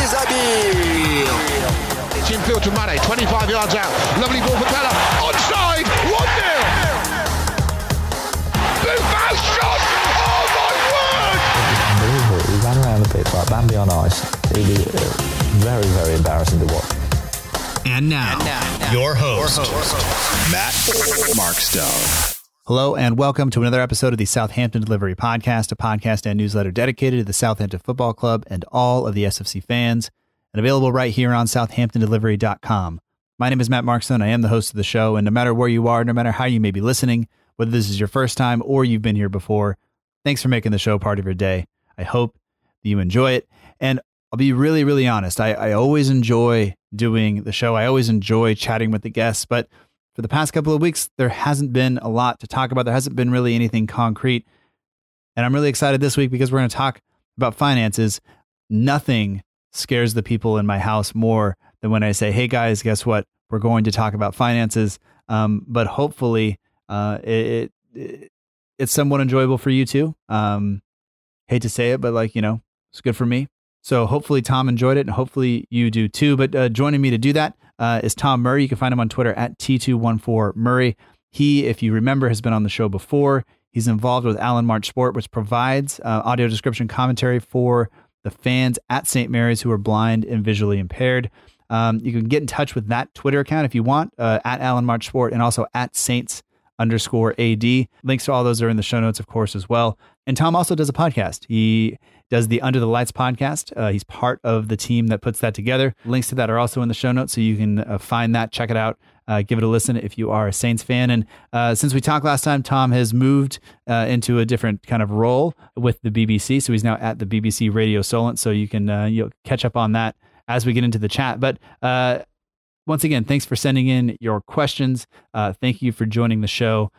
is Abir. It's infield to Mane, 25 yards out. Lovely ball for Pellè. Onside, 1 0. Oh my word! Unbelievable. He ran around the pitch like Bambi on ice. It uh, very, very embarrassing to watch. And now, and now, now your, host, your host, Matt Markstone. Hello and welcome to another episode of the Southampton Delivery Podcast, a podcast and newsletter dedicated to the Southampton Football Club and all of the SFC fans, and available right here on southamptondelivery.com. My name is Matt Markstone. I am the host of the show, and no matter where you are, no matter how you may be listening, whether this is your first time or you've been here before, thanks for making the show part of your day. I hope that you enjoy it. And I'll be really, really honest. I, I always enjoy doing the show. I always enjoy chatting with the guests, but for the past couple of weeks, there hasn't been a lot to talk about. There hasn't been really anything concrete. And I'm really excited this week because we're going to talk about finances. Nothing scares the people in my house more than when I say, hey guys, guess what? We're going to talk about finances. Um, but hopefully, uh, it, it, it's somewhat enjoyable for you too. Um, hate to say it, but like, you know, it's good for me. So hopefully Tom enjoyed it and hopefully you do too. But uh, joining me to do that uh, is Tom Murray. You can find him on Twitter at T214 Murray. He, if you remember, has been on the show before. He's involved with Alan March Sport, which provides uh, audio description commentary for the fans at St. Mary's who are blind and visually impaired. Um, you can get in touch with that Twitter account if you want, uh, at Alan March Sport and also at Saints underscore AD. Links to all those are in the show notes, of course, as well. And Tom also does a podcast. He does the Under the Lights podcast. Uh, he's part of the team that puts that together. Links to that are also in the show notes, so you can uh, find that, check it out, uh, give it a listen if you are a Saints fan. And uh, since we talked last time, Tom has moved uh, into a different kind of role with the BBC. So he's now at the BBC Radio Solent. So you can uh, you'll catch up on that as we get into the chat. But once again, thanks for sending in your questions. thank you for joining the show.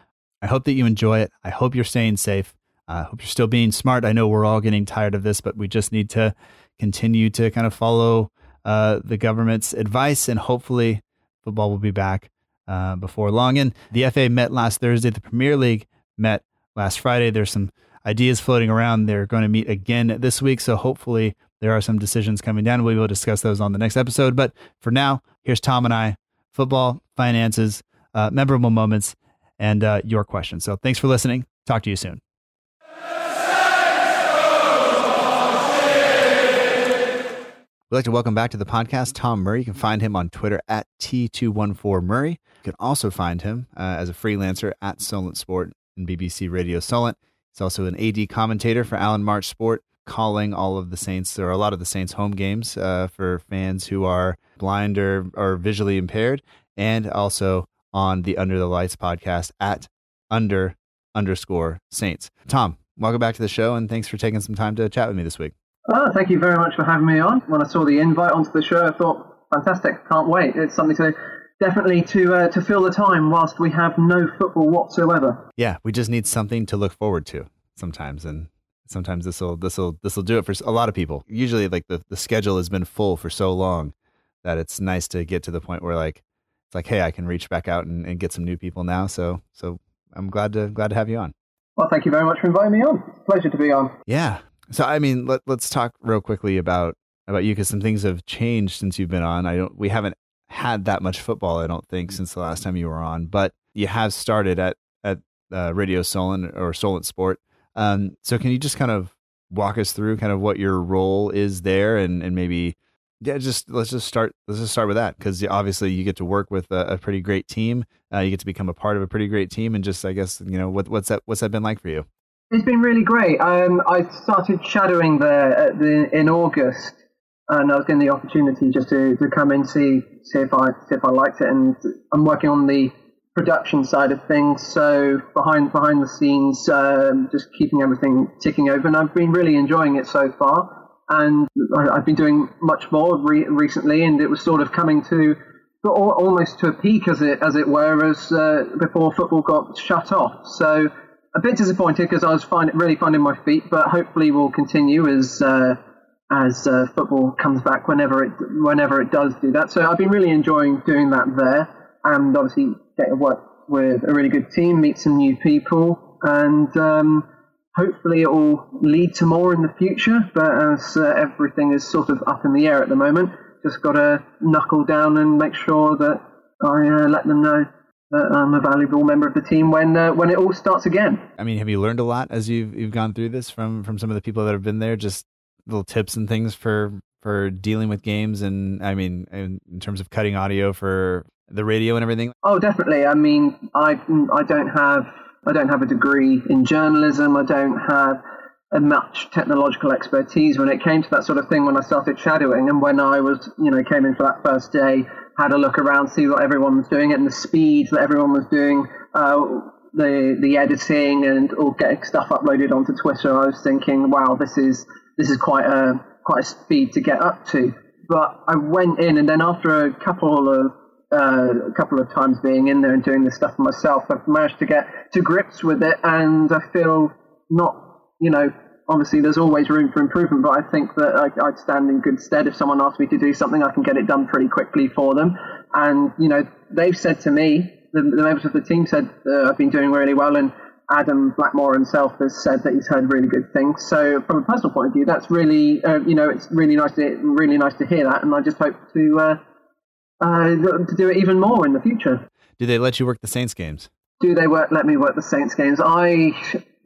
I hope that you enjoy it. I hope you're staying safe. I uh, hope you're still being smart. I know we're all getting tired of this, but we just need to continue to kind of follow uh, the government's advice, and hopefully, football will be back uh, before long. And the FA met last Thursday. The Premier League met last Friday. There's some ideas floating around. They're going to meet again this week, so hopefully, there are some decisions coming down. Able to discuss those on the next episode. But for now, here's Tom and I: football, finances, uh, memorable moments, and uh, your questions. So thanks for listening. Talk to you soon. We'd like to welcome back to the podcast Tom Murray. You can find him on Twitter at T214Murray. You can also find him uh, as a freelancer at Solent Sport and BBC Radio Solent. He's also an AD commentator for Alan March Sport, calling all of the Saints, or a lot of the Saints home games uh, for fans who are blind or, or visually impaired, and also on the Under the Lights podcast at under underscore Saints. Tom, welcome back to the show, and thanks for taking some time to chat with me this week. Oh, thank you very much for having me on. When I saw the invite onto the show, I thought, fantastic, can't wait. It's something to definitely to uh, to fill the time whilst we have no football whatsoever. Yeah, we just need something to look forward to sometimes, and sometimes this will this will this will do it for a lot of people. Usually, like the the schedule has been full for so long that it's nice to get to the point where like it's like, hey, I can reach back out and, and get some new people now. So so I'm glad to glad to have you on. Well, thank you very much for inviting me on. Pleasure to be on. Yeah, so I mean, let, let's talk real quickly about about you because some things have changed since you've been on. I don't we haven't had that much football, I don't think, since the last time you were on, but you have started at at uh, Radio Solent or Solent Sport. Um, so can you just kind of walk us through kind of what your role is there, and and maybe yeah, just let's just start let's just start with that because obviously you get to work with a, a pretty great team. Uh, you get to become a part of a pretty great team, and just I guess you know what what's that what's that been like for you? It's been really great. Um, I started shadowing there the, in August, and I was given the opportunity just to, to come and see see if I see if I liked it. And I'm working on the production side of things, so behind behind the scenes, um, just keeping everything ticking over. And I've been really enjoying it so far. and I, have been doing much more re- recently, and it was sort of coming to almost to a peak, as it as it were, as uh, before football got shut off. So a bit disappointed because I was find, really finding my feet, but hopefully we'll continue as uh, as uh, football comes back whenever it whenever it does do that. So I've been really enjoying doing that there, and obviously get to work with a really good team, meet some new people, and um, hopefully it will lead to more in the future. But as uh, everything is sort of up in the air at the moment, just got to knuckle down and make sure that I uh, let them know I'm a valuable member of the team when uh, when it all starts again. I mean, have you learned a lot as you've you've gone through this from from some of the people that have been there? Just little tips and things for for dealing with games, and I mean, in, in terms of cutting audio for the radio and everything. Oh, definitely. I mean, I I don't have I don't have a degree in journalism. I don't have a much technological expertise when it came to that sort of thing when I started shadowing and when I was, you know, came in for that first day, had a look around, see what everyone was doing and the speed that everyone was doing, uh, the the editing and all getting stuff uploaded onto Twitter. I was thinking, wow, this is this is quite a quite a speed to get up to. But I went in and then after a couple of uh, a couple of times being in there and doing this stuff myself, I've managed to get to grips with it, and I feel not, you know, obviously there's always room for improvement, but I think that I, would stand in good stead if someone asked me to do something, I can get it done pretty quickly for them. And you know, they've said to me, the, the members of the team said uh, I've been doing really well, and Adam Blackmore himself has said that he's heard really good things. So from a personal point of view, that's really, uh, you know, it's really nice to really nice to hear that, and I just hope to uh, uh, to do it even more in the future. Do they let you work the Saints games? Do they work, let me work the Saints games? I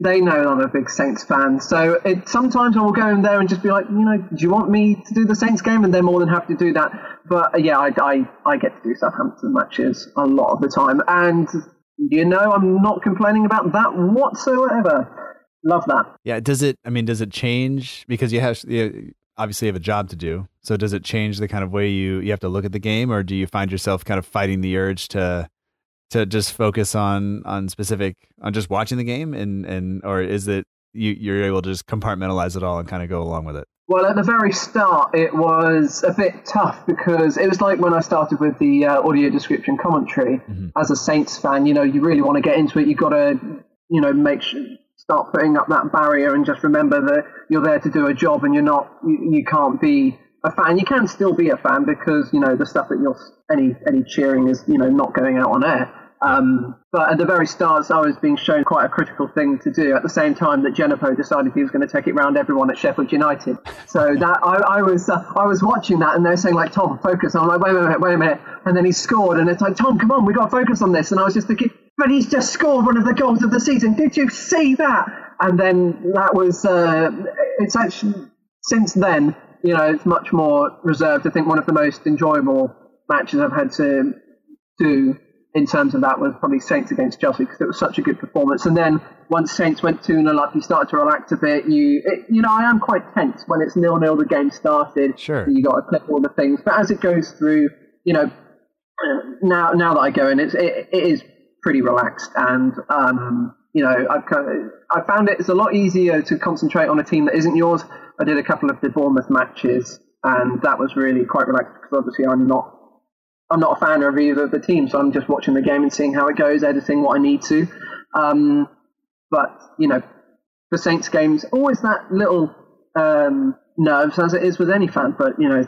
they know I'm a big Saints fan, so it, sometimes I will go in there and just be like, you know, do you want me to do the Saints game? And they're more than happy to do that. But uh, yeah, I, I, I get to do Southampton matches a lot of the time, and you know, I'm not complaining about that whatsoever. Love that. Yeah. Does it? I mean, does it change because you have you obviously have a job to do? So does it change the kind of way you you have to look at the game, or do you find yourself kind of fighting the urge to to just focus on on specific on just watching the game and and or is it you you're able to just compartmentalize it all and kind of go along with it well at the very start it was a bit tough because it was like when i started with the uh, audio description commentary mm-hmm. as a saints fan you know you really want to get into it you've got to you know make sure start putting up that barrier and just remember that you're there to do a job and you're not you, you can't be a fan. You can still be a fan because you know the stuff that you're any any cheering is you know not going out on air. Um, but at the very start, I was being shown quite a critical thing to do. At the same time that Djenepo decided he was going to take it round everyone at Sheffield United. So that I, I was uh, I was watching that, and they're saying like, "Tom, focus." I'm like, "Wait a minute, wait a minute," and then he scored, and it's like, "Tom, come on, we got to focus on this." And I was just thinking, "But he's just scored one of the goals of the season. Did you see that?" And then that was uh, it's actually since then you know, it's much more reserved. I think one of the most enjoyable matches I've had to do in terms of that was probably Saints against Chelsea because it was such a good performance. And then once Saints went 2 0 up, you started to relax a bit. You, it, you know, I am quite tense when it's nil nil. The game started. Sure. You got to click all the things, but as it goes through, you know, now now that I go in, it's it, it is pretty relaxed and. Um, you know, I've I found it's a lot easier to concentrate on a team that isn't yours I did a couple of the Bournemouth matches, and that was really quite relaxed because obviously I'm not I'm not a fan of either of the teams, so I'm just watching the game and seeing how it goes, editing what I need to. Um, but you know, the Saints games always that little um, nerves as it is with any fan, but you know,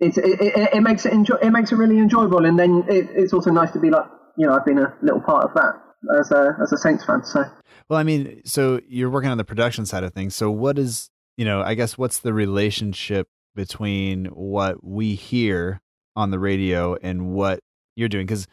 it, it, it, makes it enjoy, it makes it really enjoyable, and then it, it's also nice to be like you know I've been a little part of that as a as a Saints fan. So well, I mean, so you're working on the production side of things. So what is you know, I guess what's the relationship between what we hear on the radio and what you're doing? Because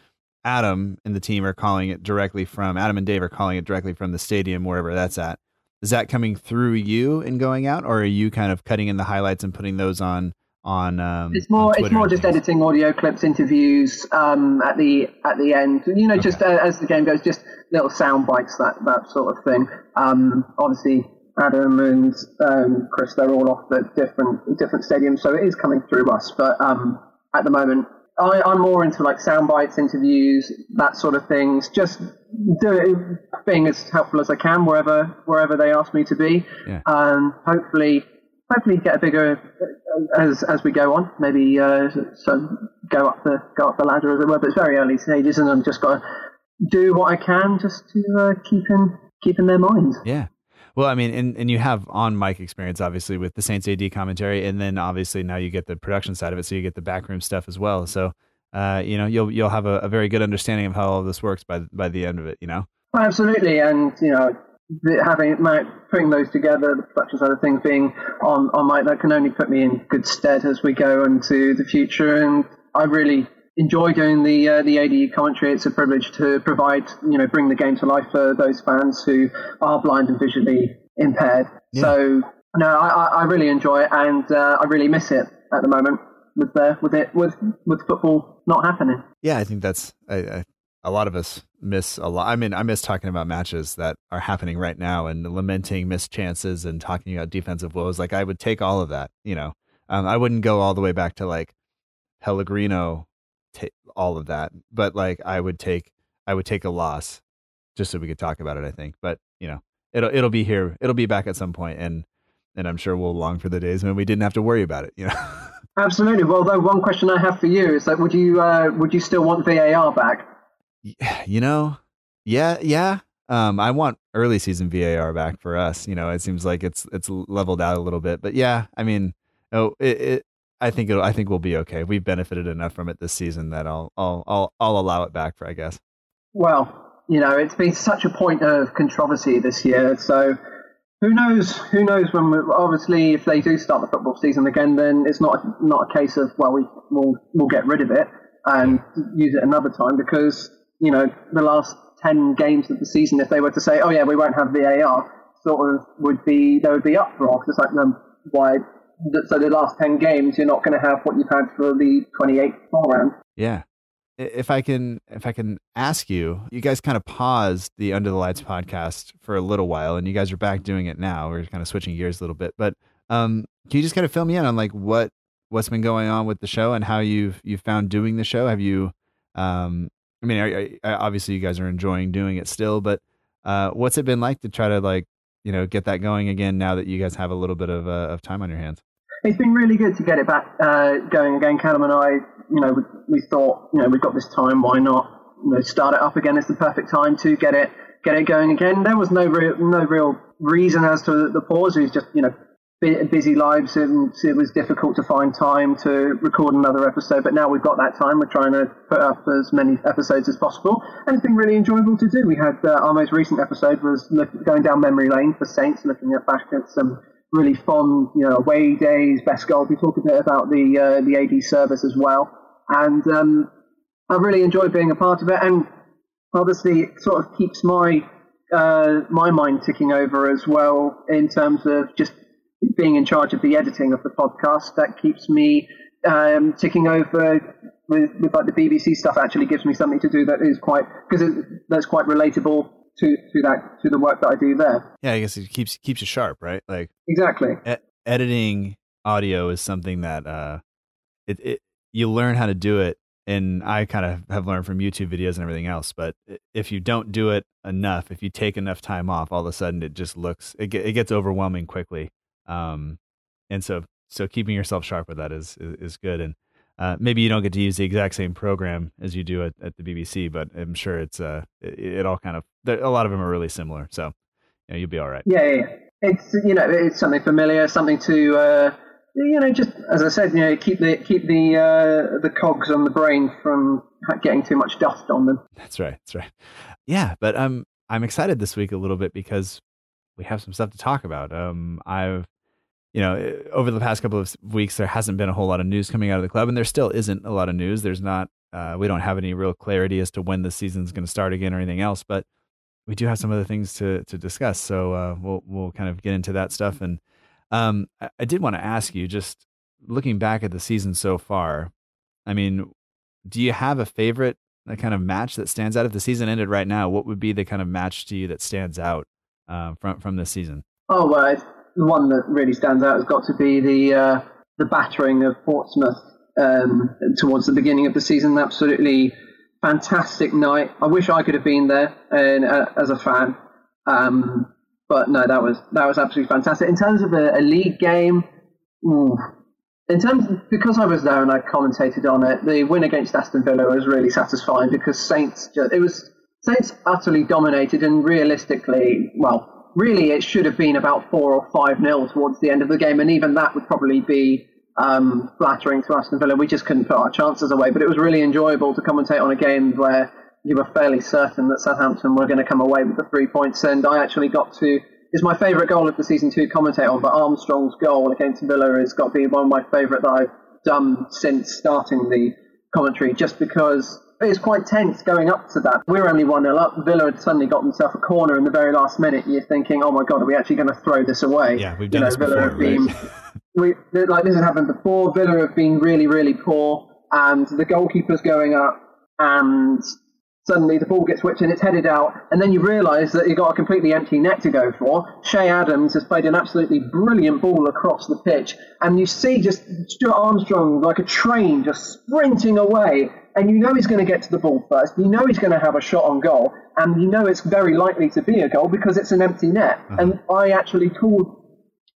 Adam and the team are calling it directly from Adam and Dave are calling it directly from the stadium, wherever that's at. Is that coming through you and going out, or are you kind of cutting in the highlights and putting those on? On um, it's more it's more just editing audio clips, interviews um, at the at the end. You know, okay. just uh, as the game goes, just little sound bites, that that sort of thing. Um, obviously, Adam and um, Chris, they're all off at different different stadiums, so it is coming through us. But um, at the moment, I, am more into like sound bites, interviews, that sort of things. Just do being as helpful as I can wherever wherever they ask me to be. Yeah. Um, hopefully, hopefully get a bigger as as we go on. Maybe uh, so go up the go up the ladder as it were. But it's very early stages, and I'm just got to do what I can just to uh, keep in keep in their minds. Yeah. Well, I mean, and, and you have on mic experience, obviously, with the Saints AD commentary, and then obviously now you get the production side of it, so you get the backroom stuff as well. So, uh, you know, you'll you'll have a, a, very good understanding of how all this works by by the end of it. You know. Absolutely, and you know, having putting those together, the production side of things being on on mic, that can only put me in good stead as we go into the future. And I really enjoy doing the uh, the AD commentary. It's a privilege to provide, you know, bring the game to life for those fans who are blind and visually impaired. Yeah. So no, I, I really enjoy it, and uh, I really miss it at the moment with the with it with with football not happening. Yeah, I think that's I, I, a lot of us miss a lot. I mean, I miss talking about matches that are happening right now and lamenting missed chances and talking about defensive woes. Like I would take all of that, you know. Um, I wouldn't go all the way back to like Pellegrino, t- all of that, but like I would take, I would take a loss just so we could talk about it. I think, but you know, it'll it'll be here, it'll be back at some point, and and I'm sure we'll long for the days when we didn't have to worry about it. You know. Absolutely. Well, though, one question I have for you is like, would you uh, would you still want VAR back? you know, yeah, yeah. Um, I want early season VAR back for us. You know, it seems like it's it's leveled out a little bit, but yeah, I mean, oh, it, it I think it'll, I think we'll be okay. We've benefited enough from it this season that I'll I'll I'll I'll allow it back for I guess. Well, you know, it's been such a point of controversy this year, so who knows? Who knows when? We, obviously, if they do start the football season again, then it's not not a case of well, we will we'll get rid of it and use it another time because you know, the last 10 games of the season, if they were to say, oh, yeah, we won't have VAR, sort of would be, there would be uproar. It's like, um, why? So the last 10 games, you're not going to have what you've had for the 28th round. Yeah. If I can, if I can ask you, you guys kind of paused the Under the Lights podcast for a little while, and you guys are back doing it now. We're kind of switching gears a little bit, but um, can you just kind of fill me in on like what what's been going on with the show and how you've you found doing the show? Have you um, I mean, I, I, obviously you guys are enjoying doing it still, but uh, what's it been like to try to like you know get that going again now that you guys have a little bit of uh, of time on your hands? It's been really good to get it back uh, going again. Callum and I, you know, we, we, thought, you know, we've got this time. Why not? You know, start it up again. It's the perfect time to get it get it going again. There was no real no real reason as to the pause. It was just you know busy lives and it was difficult to find time to record another episode. But now we've got that time. We're trying to put up as many episodes as possible, and it's been really enjoyable to do. We had uh, our most recent episode was look, going down memory lane for Saints, looking at back at some really fun, you know, away days, best goals. We talk a bit about the uh, the AD service as well, and um, I really enjoyed being a part of it. And obviously, it sort of keeps my uh, my mind ticking over as well in terms of just being in charge of the editing of the podcast, that keeps me um, ticking over with, with, like the BBC stuff. Actually, gives me something to do that is quite because that's quite relatable to to that to the work that I do there. Yeah, I guess it keeps keeps you sharp, right? Like exactly. E- editing audio is something that uh, it, it you learn how to do it and I kind of have learned from YouTube videos and everything else. But if you don't do it enough, if you take enough time off, all of a sudden it just looks it, it gets overwhelming quickly. Um, and so so keeping yourself sharp with that is is, is good. And uh, maybe you don't get to use the exact same program as you do at, at the BBC, but I'm sure it's uh it, it all kind of a lot of them are really similar. So you know, you'll be all right. Yeah, yeah, it's you know it's something familiar, something to. Uh you know, just as I said, you know, keep the keep the uh, the cogs on the brain from getting too much dust on them. That's right. That's right. Yeah, but I'm I'm excited this week a little bit because we have some stuff to talk about. Um, I've you know, over the past couple of weeks, there hasn't been a whole lot of news coming out of the club, and there still isn't a lot of news. There's not, uh, we don't have any real clarity as to when the season's going to start again or anything else, but we do have some other things to to discuss. So uh, we'll we'll kind of get into that stuff. And um, I, I did want to ask you, just looking back at the season so far, I mean, do you have a favorite a kind of match that stands out? If the season ended right now, what would be the kind of match to you that stands out uh, from from this season? Oh well, the one that really stands out has got to be the uh, the battering of Portsmouth um, towards the beginning of the season. Absolutely fantastic night. I wish I could have been there and, uh, as a fan, um, but no, that was that was absolutely fantastic. In terms of a, a league game, Ooh. In terms, because I was there and I commentated on it, the win against Aston Villa was really satisfying because Saints, just, it was Saints utterly dominated and realistically, well, really it should have been about four or five nil towards the end of the game, and even that would probably be um, flattering to Aston Villa. We just couldn't put our chances away, but it was really enjoyable to commentate on a game where you were fairly certain that Southampton were going to come away with the three points, and I actually got to is my favourite goal of the season to commentate on, but Armstrong's goal against Villa has got to be one of my favourite that I've done since starting the commentary, just because it's quite tense going up to that. We were only 1 0 up. Villa had suddenly got themselves a corner in the very last minute. You're thinking, oh my God, are we actually going to throw this away? Yeah, we've done you know, this Villa before. Have been, we, like this has happened before. Villa have been really, really poor, and the goalkeeper's going up, and suddenly the ball gets whipped and it's headed out, and then you realise that you've got a completely empty net to go for. Che Adams has played an absolutely brilliant ball across the pitch, and you see just Stuart Armstrong like a train just sprinting away, and you know he's going to get to the ball first. You know he's going to have a shot on goal, and you know it's very likely to be a goal because it's an empty net. And I actually called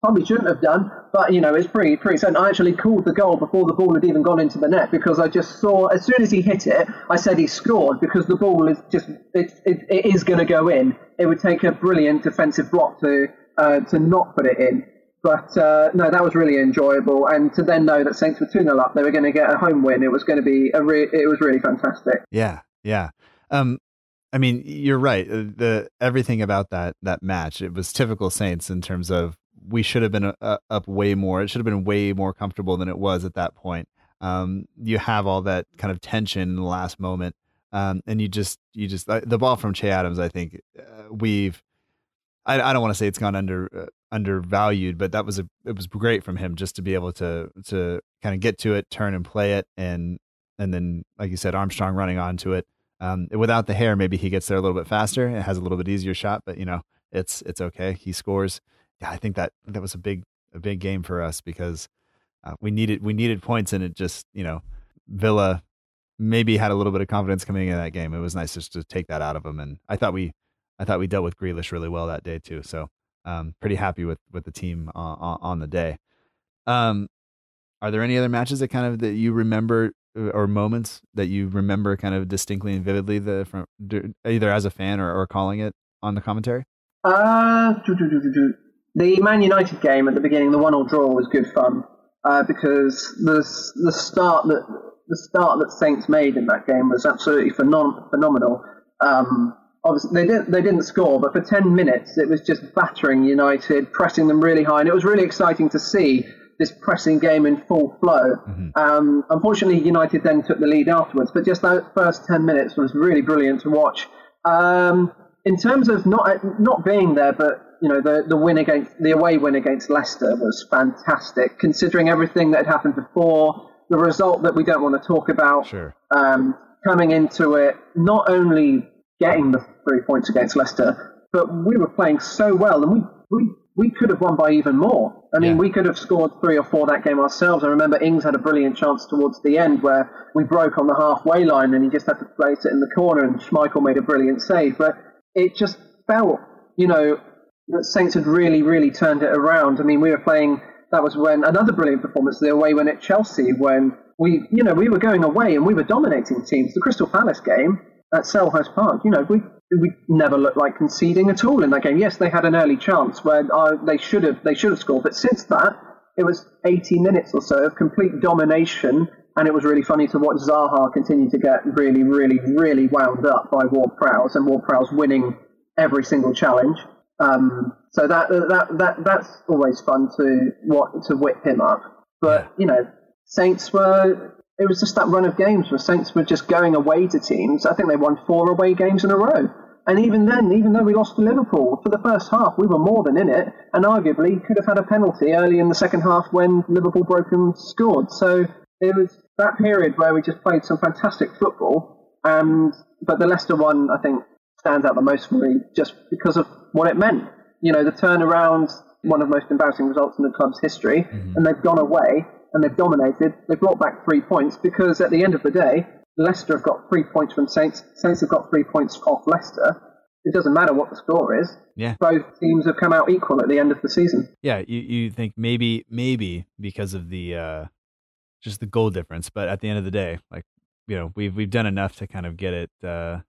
probably shouldn't have done, but you know, it's pretty pretty certain. I actually called the goal before the ball had even gone into the net because I just saw as soon as he hit it, I said he scored because the ball is just it it, it is going to go in. It would take a brilliant defensive block to uh, to not put it in. But uh, no, that was really enjoyable, and to then know that Saints were two 0 up, they were going to get a home win. It was going to be a re- it was really fantastic. Yeah, yeah. Um, I mean, you're right. Uh, The everything about that that match, it was typical Saints in terms of we should have been uh, up way more. It should have been way more comfortable than it was at that point. Um, you have all that kind of tension in the last moment, um, and you just you just uh, the ball from Che Adams. I think uh, we've. I, I don't want to say it's gone under uh, undervalued, but that was a it was great from him just to be able to to kind of get to it, turn and play it, and and then like you said, Armstrong running onto it. Um, without the hair, maybe he gets there a little bit faster. It has a little bit easier shot, but you know, it's it's okay. He scores. Yeah, I think that that was a big a big game for us because uh, we needed we needed points, and it just you know Villa maybe had a little bit of confidence coming into that game. It was nice just to take that out of him, and I thought we I thought we dealt with Grealish really well that day too. So um, pretty happy with with the team on, on the day. Um, are there any other matches that kind of that you remember uh, or moments that you remember kind of distinctly and vividly the from either as a fan or, or calling it on the commentary? Uh, the Man United game at the beginning, the one-all draw was good fun uh, because the the start that the start that Saints made in that game was absolutely phenom- phenomenal. Um, obviously, they didn't they didn't score, but for ten minutes it was just battering United, pressing them really high, and it was really exciting to see this pressing game in full flow. Um, unfortunately, United then took the lead afterwards, but just that first 10 minutes was really brilliant to watch. Um, in terms of not not being there, but you know the the win against the away win against Leicester was fantastic, considering everything that had happened before. The result that we don't want to talk about, Sure. um, coming into it, not only getting the three points against Leicester, but we were playing so well, and we we, we could have won by even more. I mean, Yeah. we could have scored three or four that game ourselves. I remember Ings had a brilliant chance towards the end where we broke on the halfway line, and he just had to place it in the corner, and Schmeichel made a brilliant save. But it just felt, you know, that Saints had really, really turned it around. I mean, we were playing. That was when another brilliant performance, the away win at Chelsea, when we, you know, we were going away and we were dominating teams. The Crystal Palace game at Selhurst Park, you know, we we never looked like conceding at all in that game. Yes, they had an early chance where uh, they should have they should have scored, but since that, it was 80 minutes or so of complete domination, and it was really funny to watch Zaha continue to get really, really, really wound up by Ward Prowse, and Ward Prowse winning every single challenge. Um, so that that that that's always fun to what to whip him up. But you know, Saints were. It was just that run of games where Saints were just going away to teams. I think they won four away games in a row. And even then, even though we lost to Liverpool for the first half, we were more than in it, and arguably could have had a penalty early in the second half when Liverpool broke and scored. So it was that period where we just played some fantastic football. And but the Leicester one, I think, stands out the most for me just because of what it meant. You know, the turnaround, one of the most embarrassing results in the club's history, mm-hmm. and they've gone away and they've dominated. They brought back three points because at the end of the day, Leicester have got three points from Saints. Saints have got three points off Leicester. it doesn't matter what the score is. Yeah. Both teams have come out equal at the end of the season. Yeah, you you think maybe maybe because of the uh just the goal difference, but at the end of the day, like you know, we've we've done enough to kind of get it uh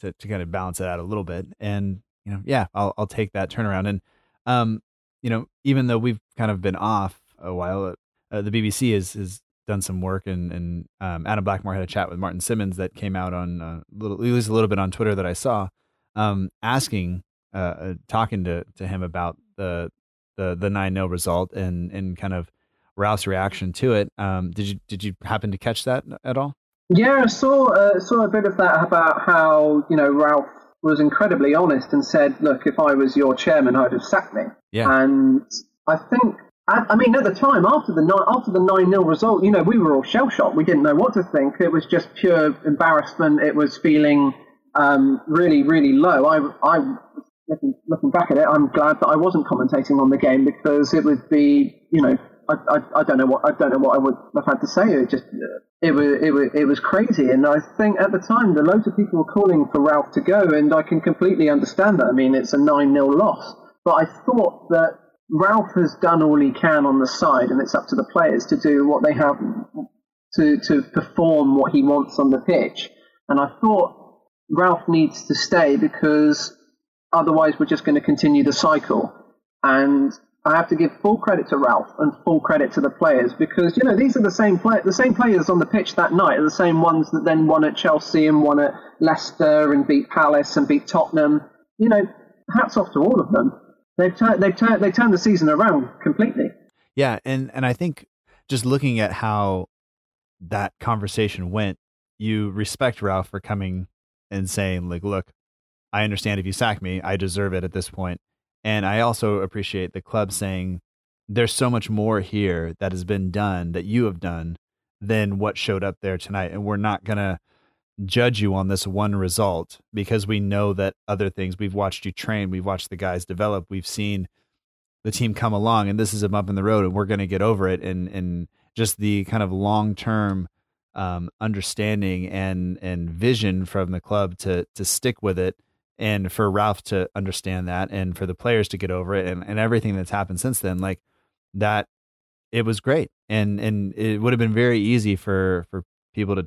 to to kind of balance it out a little bit. And you know, yeah, I'll I'll take that turnaround. And um, you know, even though we've kind of been off a while, uh, the BBC has has done some work, and and um, Adam Blackmore had a chat with Martin Semmens that came out on uh, little, at least a little bit on Twitter that I saw, um, asking, uh, uh talking to to him about the the the nine 0 result and and kind of Ralph's reaction to it. Um, did you did you happen to catch that at all? Yeah, I saw uh, saw a bit of that about how you know Ralph was incredibly honest and said, "Look, if I was your chairman, I'd have sacked me." Yeah. And I think, I, mean, at the time after the nine after the nine 0 result, you know, we were all shell shocked. We didn't know what to think. It was just pure embarrassment. It was feeling um, really, really low. I, I looking, looking back at it, I'm glad that I wasn't commentating on the game because it would be, you know, I, I, I, don't know what I don't know what I would have had to say. It just it was it was it was crazy, and I think at the time, the loads of people were calling for Ralph to go, and I can completely understand that. I mean, it's a nine 0 loss, but I thought that Ralph has done all he can on the side, and it's up to the players to do what they have to to perform what he wants on the pitch. And I thought Ralph needs to stay because otherwise we're just going to continue the cycle. And I have to give full credit to Ralph and full credit to the players because you know these are the same play- the same players on the pitch that night are the same ones that then won at Chelsea and won at Leicester and beat Palace and beat Tottenham. You know, hats off to all of them. They've turned they've turned they turned the season around completely. Yeah, and and I think just looking at how that conversation went, you respect Ralph for coming and saying like, "Look, I understand if you sack me, I deserve it at this point." And I also appreciate the club saying there's so much more here that has been done that you have done than what showed up there tonight. And we're not going to judge you on this one result because we know that other things we've watched you train, we've watched the guys develop, we've seen the team come along and this is a bump in the road and we're going to get over it. And, and just the kind of long term um, understanding and, and vision from the club to, to stick with it and for Ralph to understand that and for the players to get over it and, and everything that's happened since then, like that it was great. And and it would have been very easy for for people to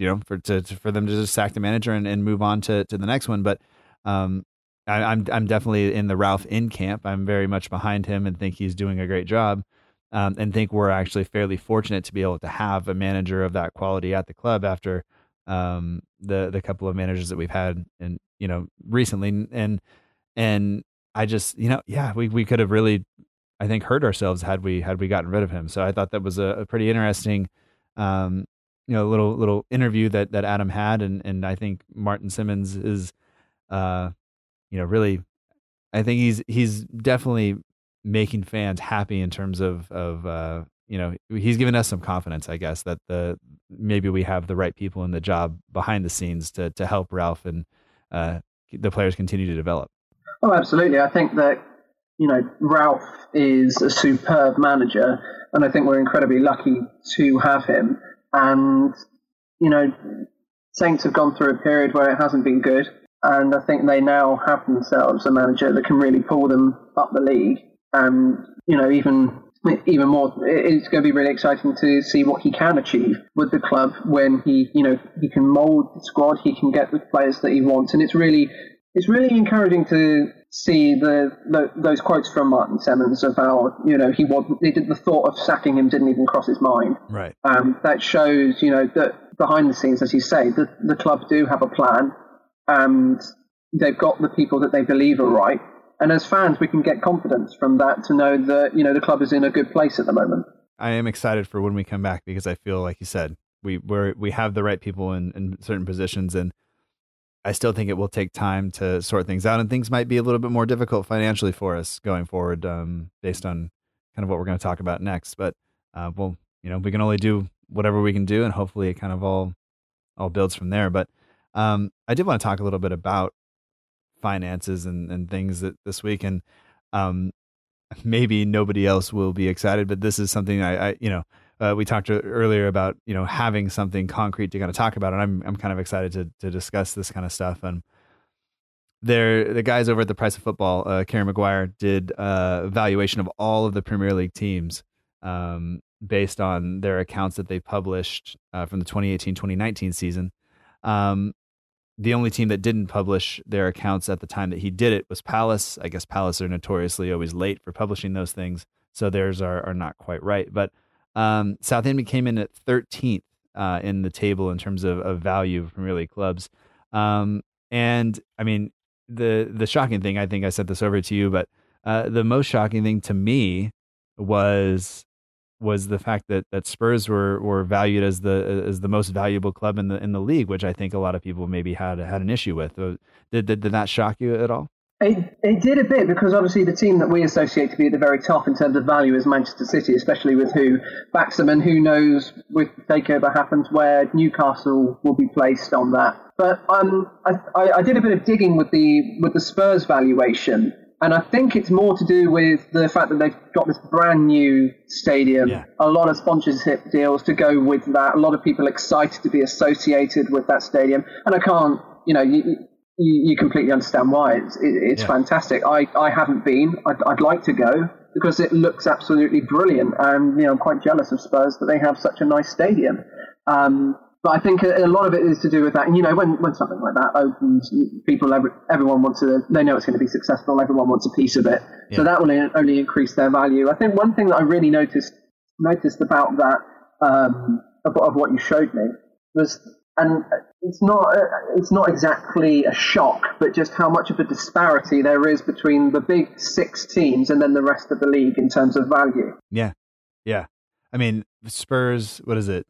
you know, for to, to for them to just sack the manager and, and move on to, to the next one. But um I, I'm I'm definitely in the Ralph in camp. I'm very much behind him and think he's doing a great job. Um, and think we're actually fairly fortunate to be able to have a manager of that quality at the club after um, the the couple of managers that we've had in you know recently and and I just you know yeah we we could have really I think hurt ourselves had we had we gotten rid of him. So I thought that was a, a pretty interesting um, you know little little interview that that Adam had and and I think Martin Semmens is uh you know really I think he's he's definitely making fans happy in terms of of uh you know he's given us some confidence I guess that the maybe we have the right people in the job behind the scenes to to help Ralph and uh, the players continue to develop. Oh, absolutely. I think that you know Ralph is a superb manager, and I think we're incredibly lucky to have him. And you know, Saints have gone through a period where it hasn't been good, and I think they now have themselves a manager that can really pull them up the league. And you know, even even more, it's going to be really exciting to see what he can achieve with the club when he, you know, he can mould the squad, he can get the players that he wants, and it's really, it's really encouraging to see the, the those quotes from Martin Semmens how, you know, he was, did the thought of sacking him didn't even cross his mind. Right. Um, that shows, you know, that behind the scenes, as you say, the the club do have a plan, and they've got the people that they believe are right and as fans, we can get confidence from that to know that you know the club is in a good place at the moment. I am excited for when we come back because I feel like you said we we we have the right people in, in certain positions, and I still think it will take time to sort things out, and things might be a little bit more difficult financially for us going forward, um, based on kind of what we're going to talk about next. But uh, well, you know, we can only do whatever we can do, and hopefully, it kind of all all builds from there. But um, I did want to talk a little bit about finances and, and things that this week and um, maybe nobody else will be excited but this is something I, I you know uh, we talked earlier about you know having something concrete to kind of talk about and I'm I'm kind of excited to to discuss this kind of stuff and there the guys over at the Price of Football, uh, Kieran Maguire, did a valuation of all of the Premier League teams um, based on their accounts that they published uh, from the 2018-2019 season. Um, the only team that didn't publish their accounts at the time that he did it was Palace. I guess Palace are notoriously always late for publishing those things, so theirs are, are not quite right. But um, Southampton came in at 13th uh, in the table in terms of, of value Premier League clubs. Um, and I mean, the the shocking thing, I think I sent this over to you, but uh, the most shocking thing to me was was the fact that that Spurs were were valued as the as the most valuable club in the in the league, which I think a lot of people maybe had had an issue with. Uh, did did, did that shock you at all? It, it did a bit because obviously the team that we associate to be at the very top in terms of value is Manchester City, especially with who backs them and who knows with takeover happens where Newcastle will be placed on that. But um, I, I, did a bit of digging with the with the Spurs valuation, and I think it's more to do with the fact that they've got this brand new stadium, yeah. a lot of sponsorship deals to go with that, a lot of people excited to be associated with that stadium, and I can't, you know, you, you, you completely understand why. It's, it, it's yeah. fantastic. I, I haven't been. I'd, I'd like to go because it looks absolutely brilliant. And you know, I'm quite jealous of Spurs that they have such a nice stadium. Um, but I think a, a, lot of it is to do with that. And you know, when, when something like that opens, people, every, everyone wants to, they know it's going to be successful. Everyone wants a piece of it. Yeah. So that will only increase their value. I think one thing that I really noticed noticed about that um, of, of what you showed me was and it's not it's not exactly a shock, but just how much of a disparity there is between the big six teams and then the rest of the league in terms of value. Yeah, yeah. I mean, Spurs. What is it?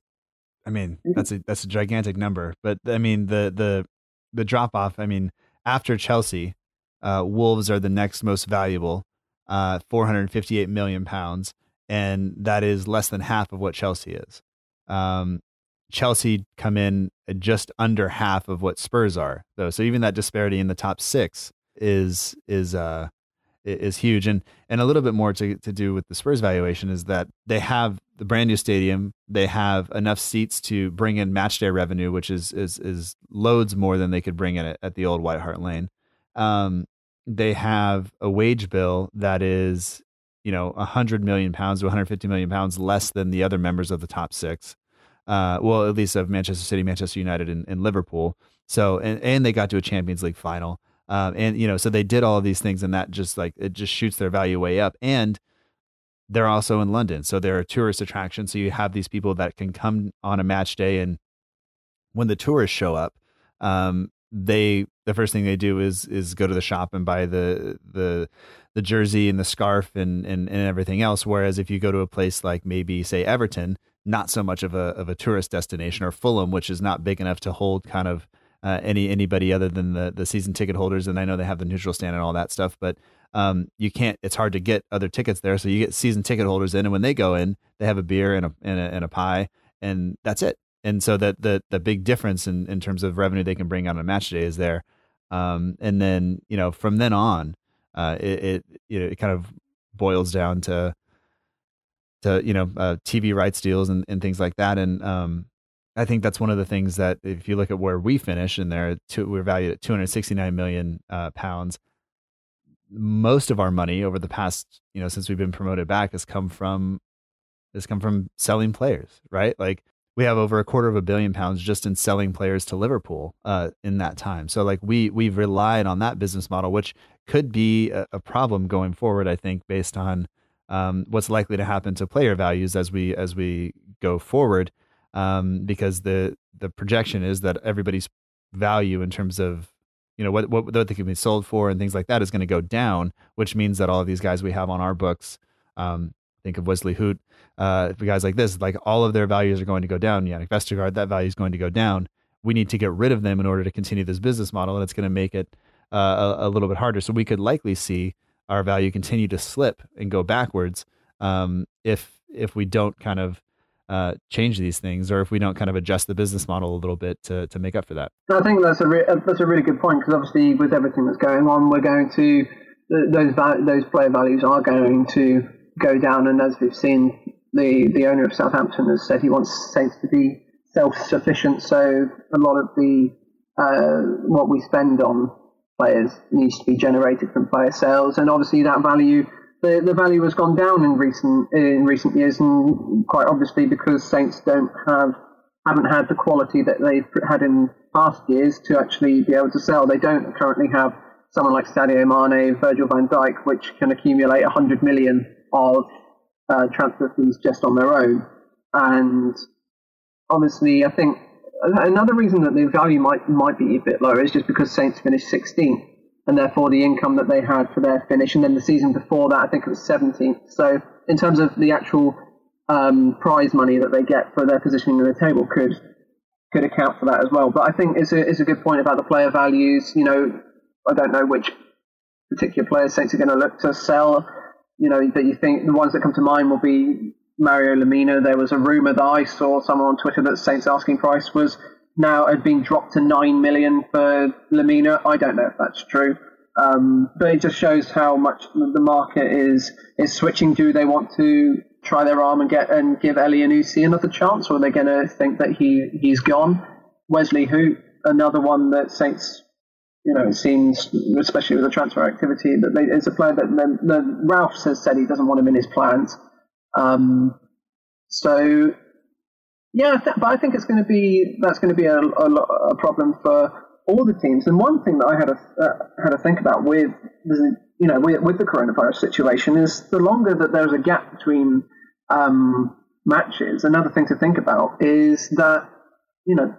I mean, mm-hmm. that's a that's a gigantic number. But I mean, the the the drop off. I mean, after Chelsea, uh, Wolves are the next most valuable, uh, 458 million pounds, and that is less than half of what Chelsea is. Um, Chelsea come in just under half of what Spurs are, though. So even that disparity in the top six is is uh is huge, and and a little bit more to to do with the Spurs valuation is that they have the brand new stadium, they have enough seats to bring in match day revenue, which is is is loads more than they could bring in at, at the old White Hart Lane. Um, they have a wage bill that is you know 100 million pounds to 150 million pounds less than the other members of the top six uh, well, at least of Manchester City, Manchester United, and, and Liverpool. So, and, and they got to a Champions League final. Um, and, you know, so they did all of these things, and that just like, it just shoots their value way up. And they're also in London. So they're a tourist attraction. So you have these people that can come on a match day. And when the tourists show up, um, they the first thing they do is is go to the shop and buy the the the jersey and the scarf and, and and everything else. Whereas if you go to a place like maybe say Everton, not so much of a of a tourist destination, or Fulham, which is not big enough to hold kind of uh, any anybody other than the the season ticket holders. And I know they have the neutral stand and all that stuff, but um, you can't. It's hard to get other tickets there, so you get season ticket holders in, and when they go in, they have a beer and a and a, and a pie, and that's it. And so that the the big difference in in terms of revenue they can bring on a match day is there. Um, and then you know from then on, uh, it, it you know it kind of boils down to to you know uh, TV rights deals and, and things like that. And um, I think that's one of the things that if you look at where we finish in there, we're valued at 269 million uh, pounds. Most of our money over the past, you know, since we've been promoted back, has come from has come from selling players, right? Like we have over a quarter of a billion pounds just in selling players to Liverpool uh, in that time. So like we we've relied on that business model, which could be a, a problem going forward. I think based on um, what's likely to happen to player values as we as we go forward, um, because the the projection is that everybody's value in terms of you know what what, what they can be sold for and things like that is going to go down, which means that all of these guys we have on our books. Um, think of Wesley Hoedt, uh, guys like this, like all of their values are going to go down. Jannik Vestergaard, that value is going to go down. We need to get rid of them in order to continue this business model, and it's going to make it uh, a, a, little bit harder. So we could likely see our value continue to slip and go backwards um, if if we don't kind of uh, change these things or if we don't kind of adjust the business model a little bit to, to make up for that. I think that's a re- uh, that's a really good point because obviously with everything that's going on, we're going to those those player values are going to go down, and as we've seen, the the owner of Southampton has said he wants Saints to be self sufficient. So a lot of the uh, what we spend on players needs to be generated from player sales, and obviously that value. The, the value has gone down in recent in recent years, and quite obviously because Saints don't have haven't had the quality that they've had in past years to actually be able to sell. They don't currently have someone like Sadio Mane, Virgil van Dijk, which can accumulate 100 million of uh, transfer fees just on their own. And obviously, I think another reason that the value might might be a bit lower is just because Saints finished 16th, and therefore the income that they had for their finish, and then the season before that, I think it was 17th. So in terms of the actual um, prize money that they get for their positioning in the table, could could account for that as well. But I think it's a it's a good point about the player values. You know, I don't know which particular players Saints are going to look to sell. You know, that you think the ones that come to mind will be Mario Lemina. There was a rumor that I saw someone on Twitter that Saints asking price was now had been dropped to nine million for Lemina. I don't know if that's true. Um, but it just shows how much the market is is switching. Do they want to try their arm and get and give Elyounoussi another chance, or are they going to think that he he's gone? Wesley Hoedt, another one that Saints you know, it seems, especially with the transfer activity, that they, it's a player that the, the, Ralph has said he doesn't want him in his plans. Um, so, yeah, th- but I think it's going to be that's going to be a, a, a, problem for all the teams. And one thing that I had a uh, had to think about with the, you know with, with, the coronavirus situation is the longer that there's a gap between um, matches. Another thing to think about is that you know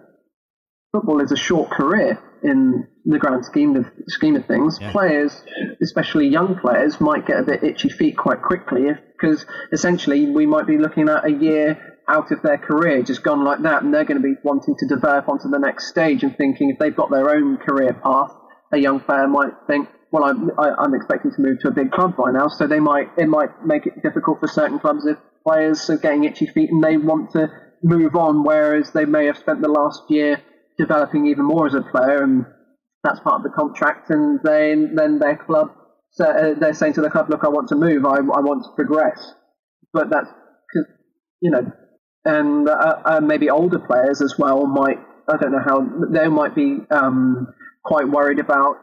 football is a short career in the grand scheme of scheme of things. Yeah. Players, especially young players, might get a bit itchy feet quite quickly because essentially we might be looking at a year out of their career just gone like that, and they're going to be wanting to develop onto the next stage and thinking if they've got their own career path, a young player might think. Well, I'm, I, am i am expecting to move to a big club by now, so they might it might make it difficult for certain clubs if players are getting itchy feet and they want to move on, whereas they may have spent the last year developing even more as a player, and that's part of the contract. And then then their club, so, uh, they're saying to the club, "Look, I want to move. I, I want to progress." But that's you know, and uh, uh, maybe older players as well might. I don't know how they might be um, quite worried about.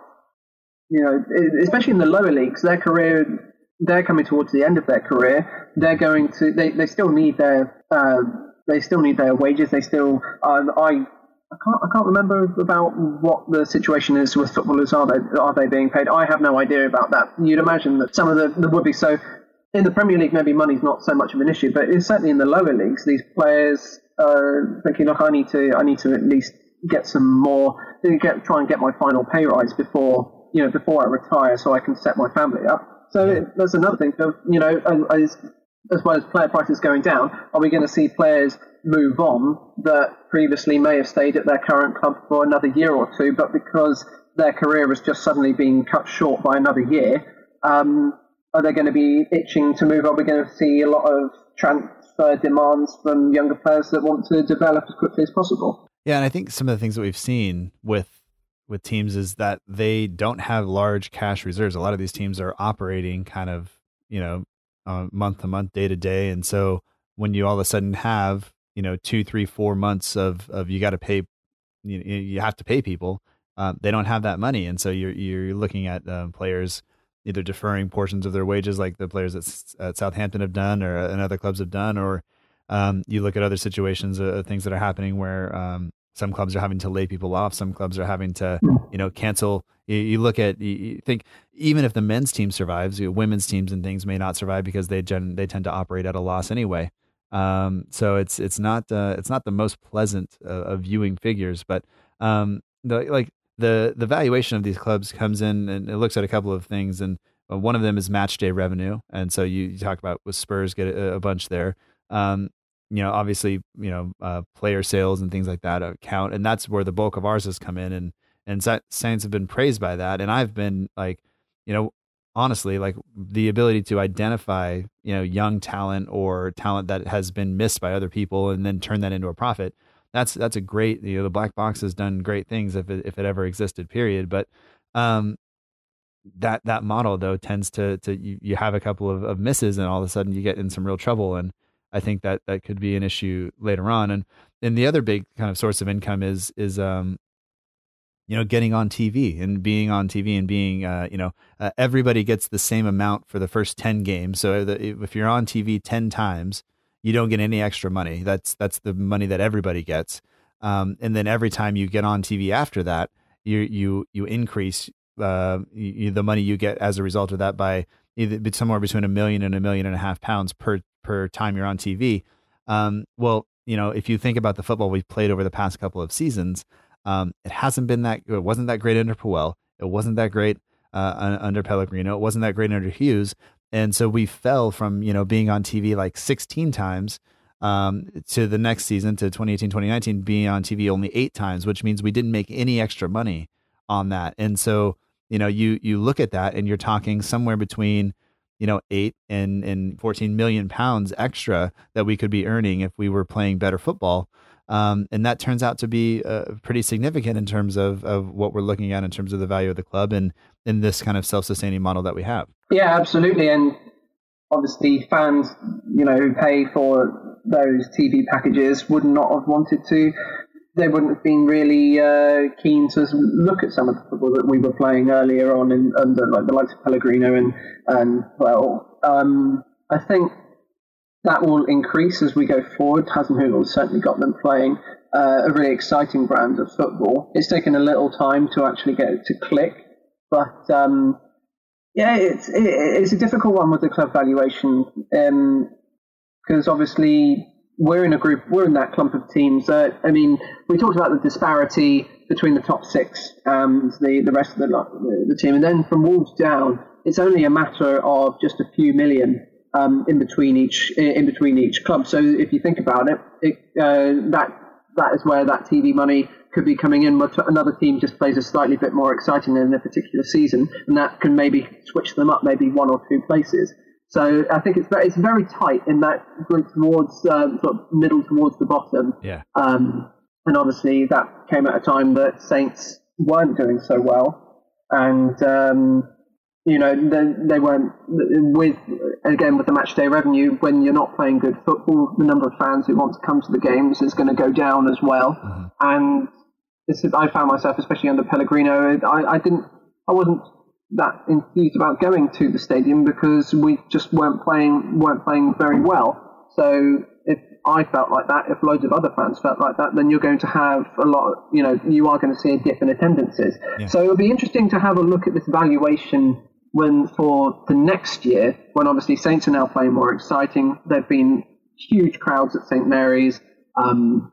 You know, especially in the lower leagues, their career they're coming towards the end of their career. They're going to they, they still need their uh, they still need their wages. They still um, I I can't, I can't remember about what the situation is with footballers. Are they are they being paid? I have no idea about that. You'd imagine that some of the, the would be so. In the Premier League, maybe money's not so much of an issue, but it's certainly in the lower leagues. These players are thinking, look, I need to, I need to at least get some more, get try and get my final pay rise before, you know, before I retire, so I can set my family up. So yeah. there's another thing. So, you know, as, as well as player prices going down, are we going to see players move on that previously may have stayed at their current club for another year or two, but because their career has just suddenly been cut short by another year, um, are they going to be itching to move on? We're going to see a lot of transfer demands from younger players that want to develop as quickly as possible. Yeah, and I think some of the things that we've seen with with teams is that they don't have large cash reserves. A lot of these teams are operating kind of, you know, uh, month to month, day to day, and so when you all of a sudden have you know two three four months of of you got to pay you, you have to pay people um, they don't have that money and so you're you're looking at um, players either deferring portions of their wages like the players at, at Southampton have done or and other clubs have done or um, you look at other situations uh, things that are happening where um, some clubs are having to lay people off some clubs are having to you know cancel you, you look at you, you, think even if the men's team survives women's teams and things may not survive because they gen, they tend to operate at a loss anyway um, so it's it's not uh, it's not the most pleasant uh, of viewing figures, but um, the like the the valuation of these clubs comes in and it looks at a couple of things, and uh, one of them is match day revenue, and so you, you talk about with Spurs get a, a bunch there. Um, you know, obviously, you know, uh, player sales and things like that count, and that's where the bulk of ours has come in, and and Saints have been praised by that, and I've been like, you know, honestly like the ability to identify you know young talent or talent that has been missed by other people and then turn that into a profit that's that's a great you know the black box has done great things if it, if it ever existed period. But um that that model though tends to to you, you have a couple of, of misses and all of a sudden you get in some real trouble and i think that that could be an issue later on. And and the other big kind of source of income is is um you know, getting on TV and being on TV and being, uh, you know, uh, everybody gets the same amount for the first 10 games. So the, if you're on TV 10 times, you don't get any extra money. That's, that's the money that everybody gets. Um, and then every time you get on TV after that, you, you, you increase, uh, you, the money you get as a result of that by either somewhere between a million and a million and a half pounds per, per time you're on TV. Um, well, you know, if you think about the football we've played over the past couple of seasons, um, it hasn't been that. It wasn't that great under Puel. It wasn't that great uh, under Pellegrino. It wasn't that great under Hughes. And so we fell from you know being on TV like 16 times um, to the next season to 2018 2019 being on TV only eight times, which means we didn't make any extra money on that. And so you know you you look at that and you're talking somewhere between you know eight and and 14 million pounds extra that we could be earning if we were playing better football um, and that turns out to be uh, pretty significant in terms of, of what we're looking at in terms of the value of the club and in this kind of self-sustaining model that we have. Yeah, absolutely. And obviously fans, you know, who pay for those TV packages would not have wanted to. They wouldn't have been really uh, keen to look at some of the football that we were playing earlier on in under like the likes of Pellegrino and and well, um, I think that will increase as we go forward. Hasenhüttl has certainly got them playing uh, a really exciting brand of football. It's taken a little time to actually get it to click, but um, yeah, it's it, it's a difficult one with the club valuation because um, obviously we're in a group, we're in that clump of teams. I mean, we talked about the disparity between the top six and the the rest of the the team, and then from Wolves down, it's only a matter of just a few million um, in between each in between each club. So if you think about it, it uh, that that is where that TV money could be coming in. But another team just plays a slightly bit more exciting in a particular season, and that can maybe switch them up maybe one or two places. So I think it's very, it's very tight in that group towards um, sort of middle towards the bottom. Yeah. Um, and obviously that came at a time that Saints weren't doing so well, and um, you know, they, they weren't with again with the match day revenue. When you're not playing good football, the number of fans who want to come to the games is going to go down as well. Mm-hmm. And this is, I found myself, especially under Pellegrino, I, I didn't, I wasn't that enthused about going to the stadium because we just weren't playing weren't playing very well. So if I felt like that, if loads of other fans felt like that, then you're going to have a lot. Of, you know, you are going to see a dip in attendances. Yeah. So it'll be interesting to have a look at this valuation when for the next year, when obviously Saints are now playing more exciting, there've been huge crowds at St Mary's. Um,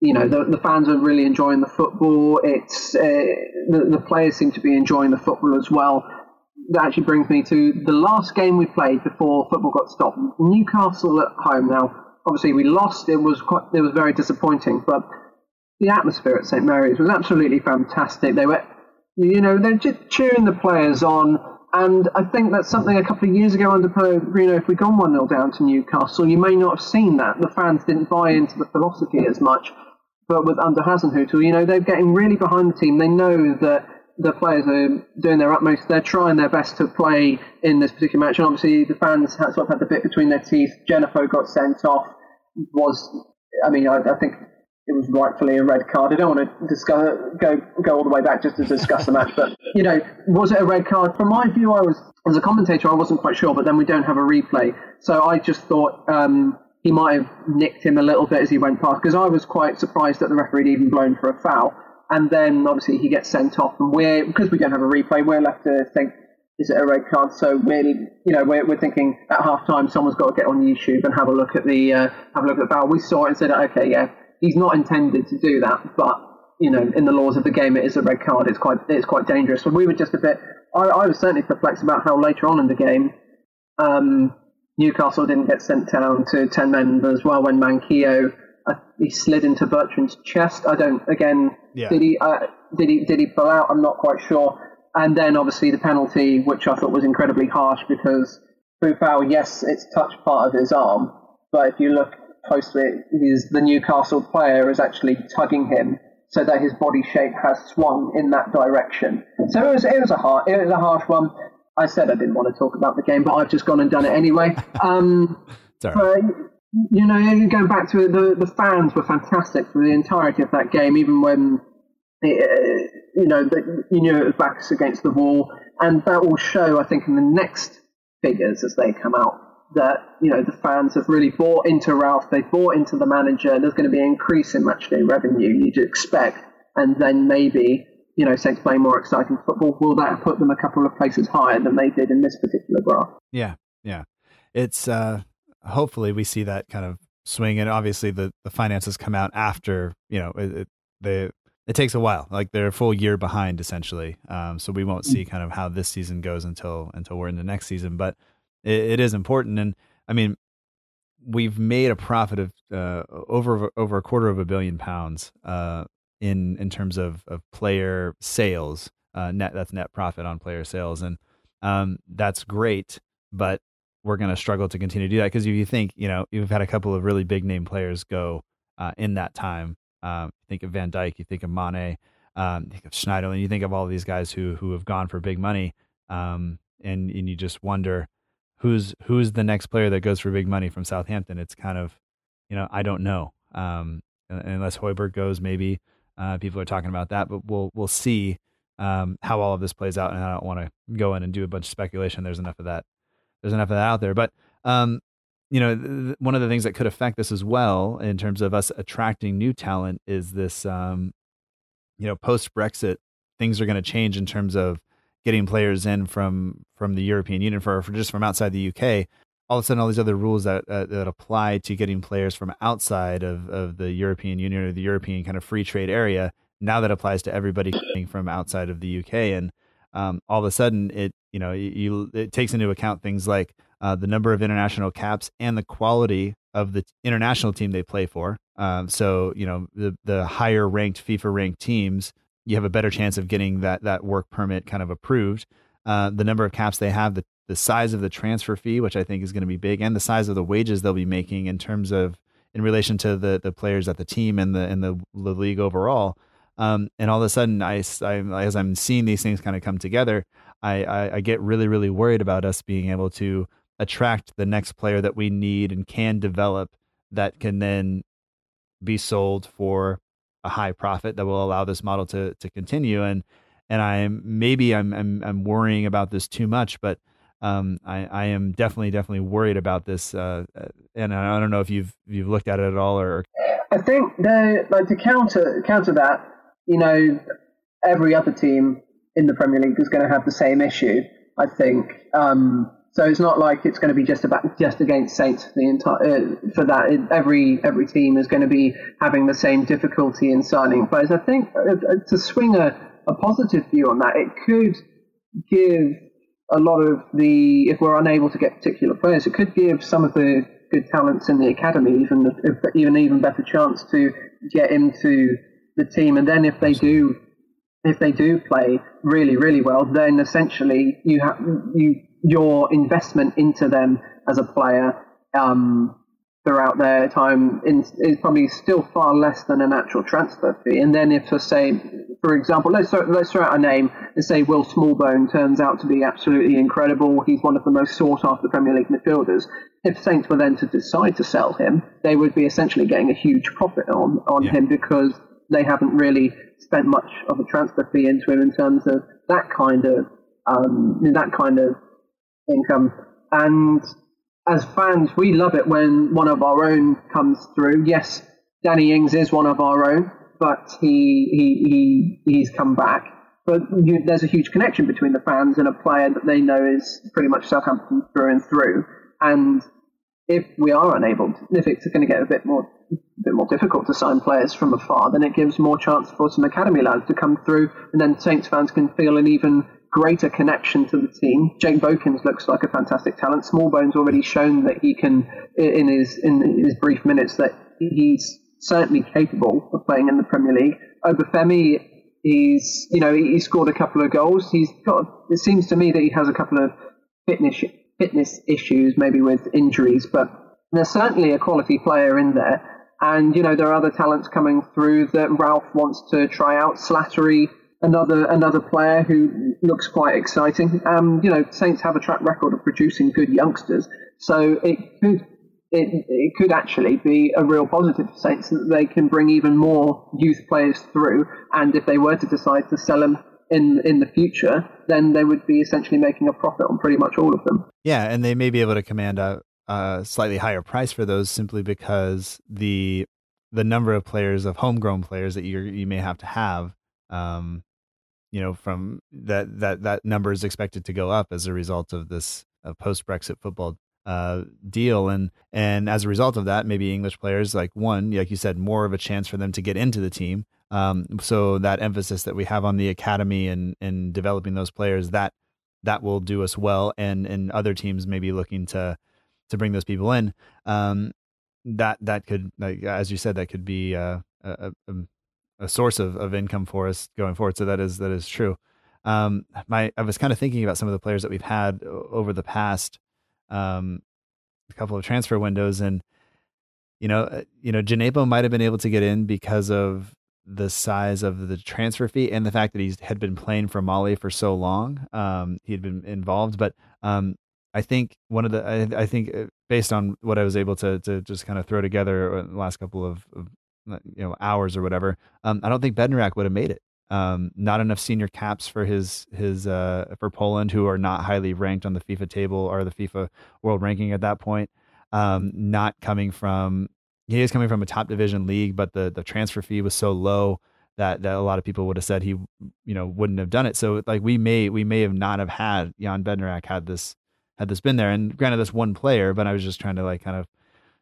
you know, the, the, fans are really enjoying the football. It's uh, the, the players seem to be enjoying the football as well. That actually brings me to the last game we played before football got stopped. Newcastle at home. Now, obviously, we lost. It was quite, it was very disappointing, but the atmosphere at St Mary's was absolutely fantastic. They were, you know, they're just cheering the players on and I think that's something a couple of years ago under Pellegrino, if we'd gone 1 0 down to Newcastle, you may not have seen that. The fans didn't buy into the philosophy as much. But with under Hasenhüttl, you know, they're getting really behind the team. They know that the players are doing their utmost. They're trying their best to play in this particular match. And obviously, the fans have sort of had the bit between their teeth. Djenepo got sent off. Was, I mean, I, I think it was rightfully a red card. I don't want to discuss, go go all the way back just to discuss the match, but you know, was it a red card? From my view, I was as a commentator, I wasn't quite sure, but then we don't have a replay, so I just thought um, he might have nicked him a little bit as he went past because I was quite surprised that the referee had even blown for a foul, and then obviously he gets sent off, and we're because we don't have a replay, we're left to think. Is it a red card? So we're, you know, we're, we're thinking at half time someone's got to get on YouTube and have a look at the uh, have a look at the foul. We saw it and said, okay, yeah, he's not intended to do that, but you know, in the laws of the game, it is a red card. It's quite it's quite dangerous. So we were just a bit. I, I was certainly perplexed about how later on in the game, um, Newcastle didn't get sent down to ten men as well when Manquillo uh, he slid into Bertrand's chest. I don't. Again, yeah. did he uh, did he did he pull out? I'm not quite sure. And then obviously the penalty, which I thought was incredibly harsh because Boufal, yes, it's touched part of his arm, but if you look closely, is the Newcastle player is actually tugging him so that his body shape has swung in that direction. So it was it was a hard it was a harsh one. I said I didn't want to talk about the game, but I've just gone and done it anyway. Um, but, you know, going back to it, the the fans were fantastic for the entirety of that game, even when it, you know, that you knew it was backs against the wall, and that will show, I think, in the next figures as they come out that you know the fans have really bought into Ralph, they've bought into the manager. And There's going to be an increase in matchday revenue you'd expect, and then maybe you know Saints playing more exciting football. Will that put them a couple of places higher than they did in this particular graph? Yeah, yeah. It's uh, hopefully we see that kind of swing, and obviously the the finances come out after you know it, it they it takes a while. Like they're a full year behind essentially. Um, so we won't see kind of how this season goes until until we're in the next season. But it, it is important, and I mean, we've made a profit of uh, over over a quarter of a billion pounds uh, in in terms of of player sales. Uh, net that's net profit on player sales, and um, that's great. But we're going to struggle to continue to do that because if you think, you know, you've had a couple of really big name players go uh, in that time. Um, think of Van Dijk, you think of Mane, um, think of Schneiderlin, you think of all these guys who who have gone for big money, um, and and you just wonder who's who's the next player that goes for big money from Southampton. It's kind of, you know, I don't know. Um, unless Højbjerg goes, maybe uh, people are talking about that, but we'll we'll see um, how all of this plays out. And I don't want to go in and do a bunch of speculation. There's enough of that. There's enough of that out there. But um, you know, th- one of the things that could affect this as well in terms of us attracting new talent is this, um, you know, post Brexit, things are going to change in terms of getting players in from from the European Union for, for just from outside the UK. All of a sudden, all these other rules that uh, that apply to getting players from outside of, of the European Union or the European kind of free trade area now that applies to everybody from outside of the UK. And um, all of a sudden, it you know you, it takes into account things like uh, the number of international caps and the quality of the international team they play for. Um, so you know the the higher ranked FIFA ranked teams you have a better chance of getting that that work permit kind of approved. Uh, the number of caps they have, the the size of the transfer fee, which I think is going to be big, and the size of the wages they'll be making in terms of in relation to the the players at the team and the and the, the league overall. Um, and all of a sudden, I, I, as I'm seeing these things kind of come together, I, I, I get really really worried about us being able to attract the next player that we need and can develop that can then be sold for a high profit that will allow this model to to continue. And and I'm maybe I'm I'm, I'm worrying about this too much, but um, I, I am definitely definitely worried about this. Uh, uh, and I don't know if you've you've looked at it at all or. I think the like to counter counter that, you know, every other team in the Premier League is going to have the same issue. I think. Um, so it's not like it's going to be just about just against Saints for the entire uh, for that. It, every every team is going to be having the same difficulty in signing players. I think uh, uh, to swing a, a positive view on that, it could give a lot of the if we're unable to get particular players, it could give some of the good talents in the academy even even even better chance to get into the team. And then if they do if they do play really really well, then essentially you have you your investment into them as a player um, throughout their time in, is probably still far less than a natural transfer fee. And then if, for say, for example, let's throw, let's throw out a name and say Will Smallbone turns out to be absolutely incredible. He's one of the most sought after Premier League midfielders. If Saints were then to decide to sell him, they would be essentially getting a huge profit on, on yeah. him because they haven't really spent much of a transfer fee into him in terms of that kind of um, that kind of income. And as fans, we love it when one of our own comes through. Yes, Danny Ings is one of our own, but he he, he he's come back. But you, there's a huge connection between the fans and a player that they know is pretty much Southampton through and through. And if we are unable, to, if it's going to get a bit more a bit more difficult to sign players from afar, then it gives more chance for some academy lads to come through, and then Saints fans can feel an even greater connection to the team. Jake Vokins looks like a fantastic talent. Smallbone's already shown that he can, in his in his brief minutes, that he's certainly capable of playing in the Premier League. Obafemi, he's you know he, scored a couple of goals. He's got. It seems to me that he has a couple of fitness fitness issues, maybe with injuries, but there's certainly a quality player in there. And you know there are other talents coming through that Ralph wants to try out. Slattery another another player who looks quite exciting. Um, you know, Saints have a track record of producing good youngsters, so it could it, it could actually be a real positive for Saints that they can bring even more youth players through. And if they were to decide to sell them in in the future, then they would be essentially making a profit on pretty much all of them. Yeah, and they may be able to command a, a slightly higher price for those simply because the the number of players of homegrown players that you you may have to have, um, you know, from that that that number is expected to go up as a result of this post Brexit football uh, deal, and and as a result of that, maybe English players like one, like you said, more of a chance for them to get into the team. Um, so that emphasis that we have on the academy and and developing those players that that will do us well, and and other teams may be looking to to bring those people in. Um, that that could, like, as you said, that could be uh, a, a, a source of, of income for us going forward. So that is that is true. Um, my I was kind of thinking about some of the players that we've had over the past um, couple of transfer windows, and you know, uh, you know, Djenepo might have been able to get in because of the size of the transfer fee and the fact that he had been playing for Mali for so long. Um, he had been involved, but um, I think one of the I, I, think uh, based on what I was able to to just kind of throw together the last couple of, of you know hours or whatever, um, I don't think Bednarek would have made it. Um, not enough senior caps for his his uh, for Poland, who are not highly ranked on the FIFA table or the FIFA world ranking at that point. Um, not coming from he is coming from a top division league, but the the transfer fee was so low that that a lot of people would have said he you know wouldn't have done it. So like we may we may have not have had Jan Bednarek had this had this been there. And granted, this one player, but I was just trying to like kind of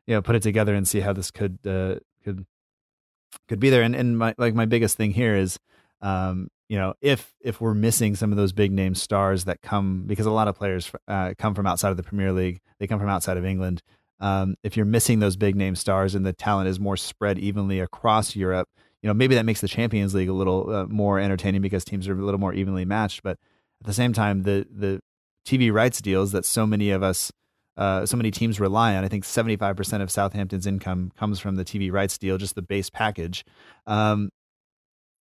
you know put it together and see how this could uh, could could be there. And and my like my biggest thing here is um, you know, if if we're missing some of those big name stars that come because a lot of players uh, come from outside of the Premier League, they come from outside of England um, if you're missing those big name stars and the talent is more spread evenly across Europe, you know maybe that makes the Champions League a little uh, more entertaining because teams are a little more evenly matched. But at the same time, the the TV rights deals that so many of us, uh, so many teams rely on. I think 75% of Southampton's income comes from the TV rights deal, just the base package. Um,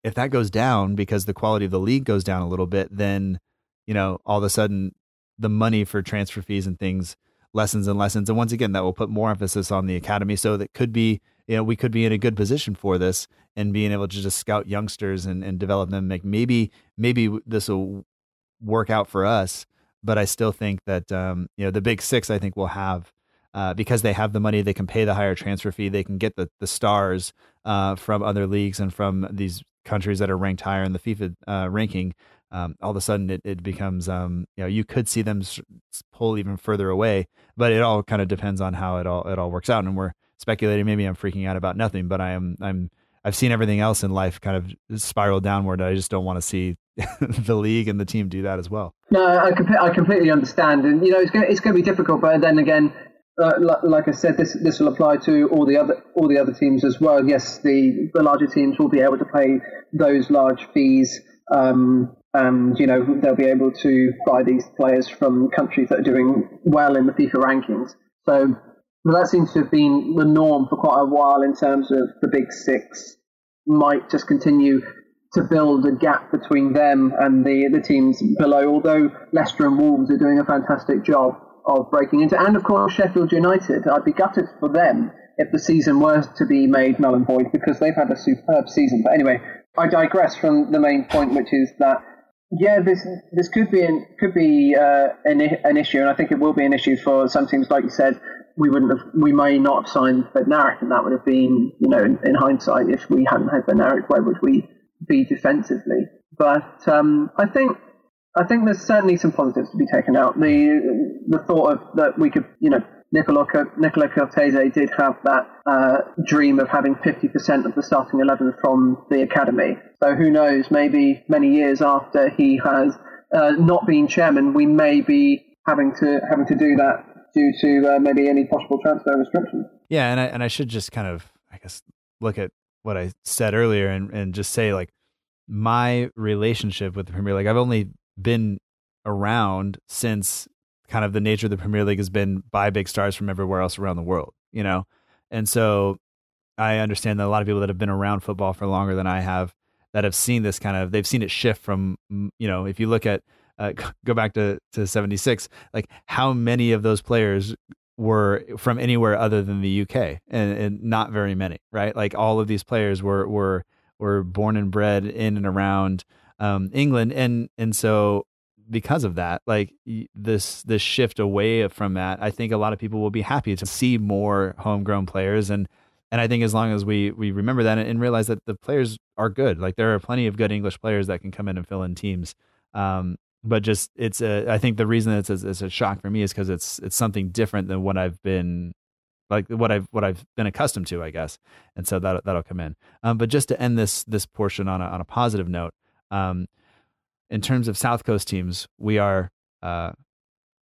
if that goes down because the quality of the league goes down a little bit, then you know all of a sudden the money for transfer fees and things lessons and lessons. And once again, that will put more emphasis on the academy. So that could be, you know, we could be in a good position for this and being able to just scout youngsters and, and develop them. Make maybe, maybe this will work out for us. But I still think that, um, you know, the big six, I think will have, uh, because they have the money, they can pay the higher transfer fee. They can get the, the stars uh, from other leagues and from these countries that are ranked higher in the FIFA uh, ranking um, all of a sudden it, it becomes um, you know you could see them pull even further away but it all kind of depends on how it all it all works out and we're speculating maybe i'm freaking out about nothing but i am i'm i've seen everything else in life kind of spiral downward i just don't want to see the league and the team do that as well no i, I completely understand and you know it's going it's to be difficult but then again uh, like, like, I said, this this will apply to all the other all the other teams as well. Yes, the the larger teams will be able to pay those large fees um, and you know they'll be able to buy these players from countries that are doing well in the FIFA rankings. So that seems to have been the norm for quite a while in terms of the big six might just continue to build a gap between them and the the teams below. Although Leicester and Wolves are doing a fantastic job of breaking into, and of course Sheffield United, I'd be gutted for them if the season were to be made null and void because they've had a superb season. But anyway, I digress from the main point, which is that yeah, this this could be an, could be uh, an an issue, and I think it will be an issue for some teams. Like you said, we wouldn't have, we may not have signed Bednarek, and that would have been, you know, in, in hindsight, if we hadn't had Bednarek, where would we be defensively? But um, I think I think there's certainly some positives to be taken out. The the thought of that we could, you know, Nicola, Nicola Cortese did have that uh, dream of having 50% of the starting 11 from the academy. So who knows, maybe many years after he has uh, not been chairman, we may be having to having to do that due to uh, maybe any possible transfer restrictions. Yeah, and I, and I should just kind of, I guess, look at what I said earlier and, and just say, like, my relationship with the Premier League, I've only been around since kind of the nature of the Premier League has been buy big stars from everywhere else around the world, you know? And so I understand that a lot of people that have been around football for longer than I have that have seen this kind of, they've seen it shift from, you know, if you look at, uh, go back to, to 76, like how many of those players were from anywhere other than the UK, and, and not very many, right? Like all of these players were were were born and bred in and around um, England, and and so because of that, like this this shift away from that, I think a lot of people will be happy to see more homegrown players, and and I think as long as we we remember that and realize that the players are good, like there are plenty of good English players that can come in and fill in teams. Um, but just it's a, I think the reason it's a, it's a shock for me is because it's it's something different than what I've been like what I've what I've been accustomed to, I guess, and so that that'll come in. Um, but just to end this this portion on a, on a positive note, um, in terms of South Coast teams, we are uh,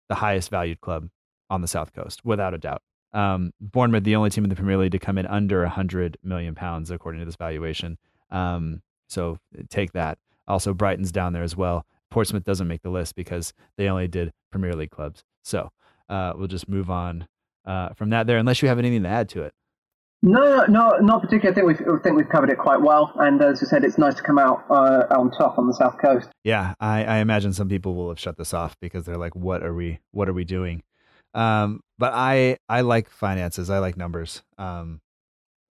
the highest valued club on the South Coast, without a doubt. Um, Bournemouth, the only team in the Premier League to come in under 100 million pounds, according to this valuation. Um, so take that. Also, Brighton's down there as well. Portsmouth doesn't make the list because they only did Premier League clubs. So uh, we'll just move on uh, from that there, unless you have anything to add to it. No, no, not particularly. I think we've I think we've covered it quite well. And as I said, it's nice to come out uh, on top on the south coast. Yeah, I, I, imagine some people will have shut this off because they're like, "What are we? What are we doing?" Um, but I I like finances. I like numbers. Um,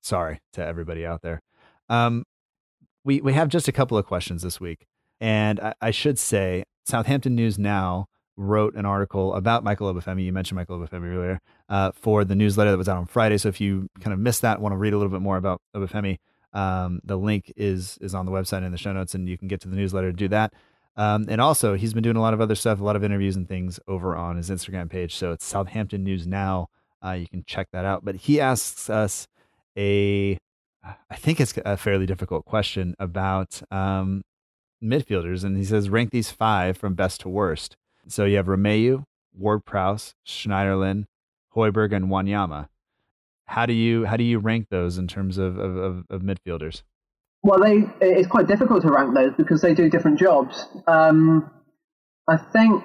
sorry to everybody out there. Um, we we have just a couple of questions this week, and I, I should say Southampton News Now wrote an article about Michael Obafemi. You mentioned Michael Obafemi earlier uh, for the newsletter that was out on Friday. So if you kind of missed that, want to read a little bit more about Obafemi, um, the link is is on the website in the show notes, and you can get to the newsletter to do that. Um, and also, he's been doing a lot of other stuff, a lot of interviews and things over on his Instagram page. So it's Southampton News Now. Uh, you can check that out. But he asks us a, I think it's a fairly difficult question about um, midfielders, and he says rank these five from best to worst. So you have Romeu, Ward Prowse, Schneiderlin, Højbjerg, and Wanyama. How do you how do you rank those in terms of, of, of, of midfielders? Well, they it's quite difficult to rank those because they do different jobs. Um, I think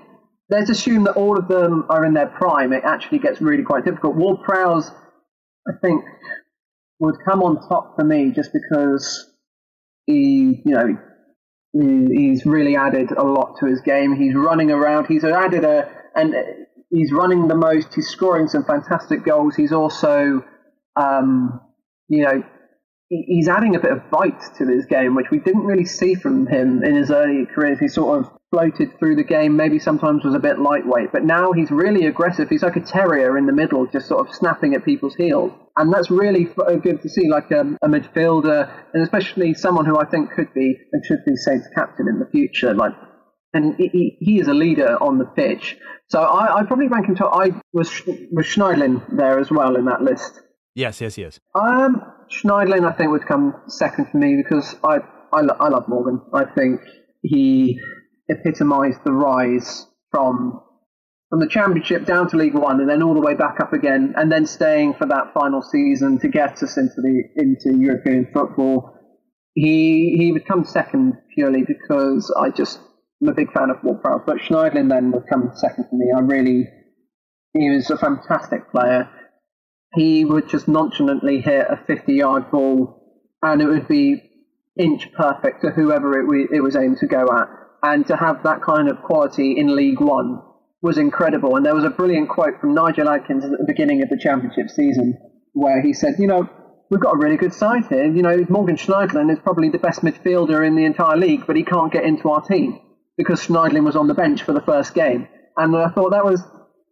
let's assume that all of them are in their prime. It actually gets really quite difficult. Ward Prowse, I think, would come on top for me just because he, you know, he's really added a lot to his game. He's running around. He's added a and he's running the most. He's scoring some fantastic goals. He's also, um, you know, he's adding a bit of bite to his game, which we didn't really see from him in his early careers. He sort of floated through the game, maybe sometimes was a bit lightweight, but now he's really aggressive. He's like a terrier in the middle, just sort of snapping at people's heels. And that's really uh, good to see, like a, um, a midfielder, and especially someone who I think could be and should be Saints captain in the future. Like, and he, he is a leader on the pitch. So I, I probably rank him to. I was was Schneiderlin there as well in that list. Yes, yes, yes. Um, Schneiderlin, I think, would come second for me because I, I, I love Morgan. I think he epitomised the rise from from the championship down to League One and then all the way back up again, and then staying for that final season to get us into the into European football. He he would come second purely because I just I'm a big fan of Ward Prowse, but Schneidlin then would come second for me. I really he was a fantastic player. He would just nonchalantly hit a 50 yard ball, and it would be inch perfect to whoever it, it was aimed to go at and to have that kind of quality in League One was incredible. And there was a brilliant quote from Nigel Adkins at the beginning of the championship season where he said, you know, we've got a really good side here. You know, Morgan Schneiderlin is probably the best midfielder in the entire league, but he can't get into our team because Schneiderlin was on the bench for the first game. And I thought that was,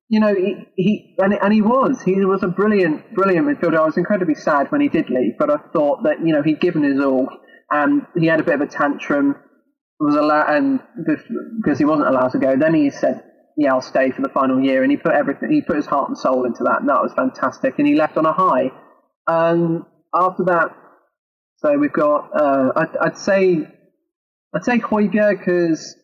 you know, he, he and, and he was. He was a brilliant, brilliant midfielder. I was incredibly sad when he did leave, but I thought that, you know, he'd given his all. And he had a bit of a tantrum was allowed, and because he wasn't allowed to go, then he said, "Yeah, I'll stay for the final year," and he put everything, he put his heart and soul into that, and that was fantastic. And he left on a high. And after that, so we've got, uh, I'd, I'd, say, I'd say Højbjerg because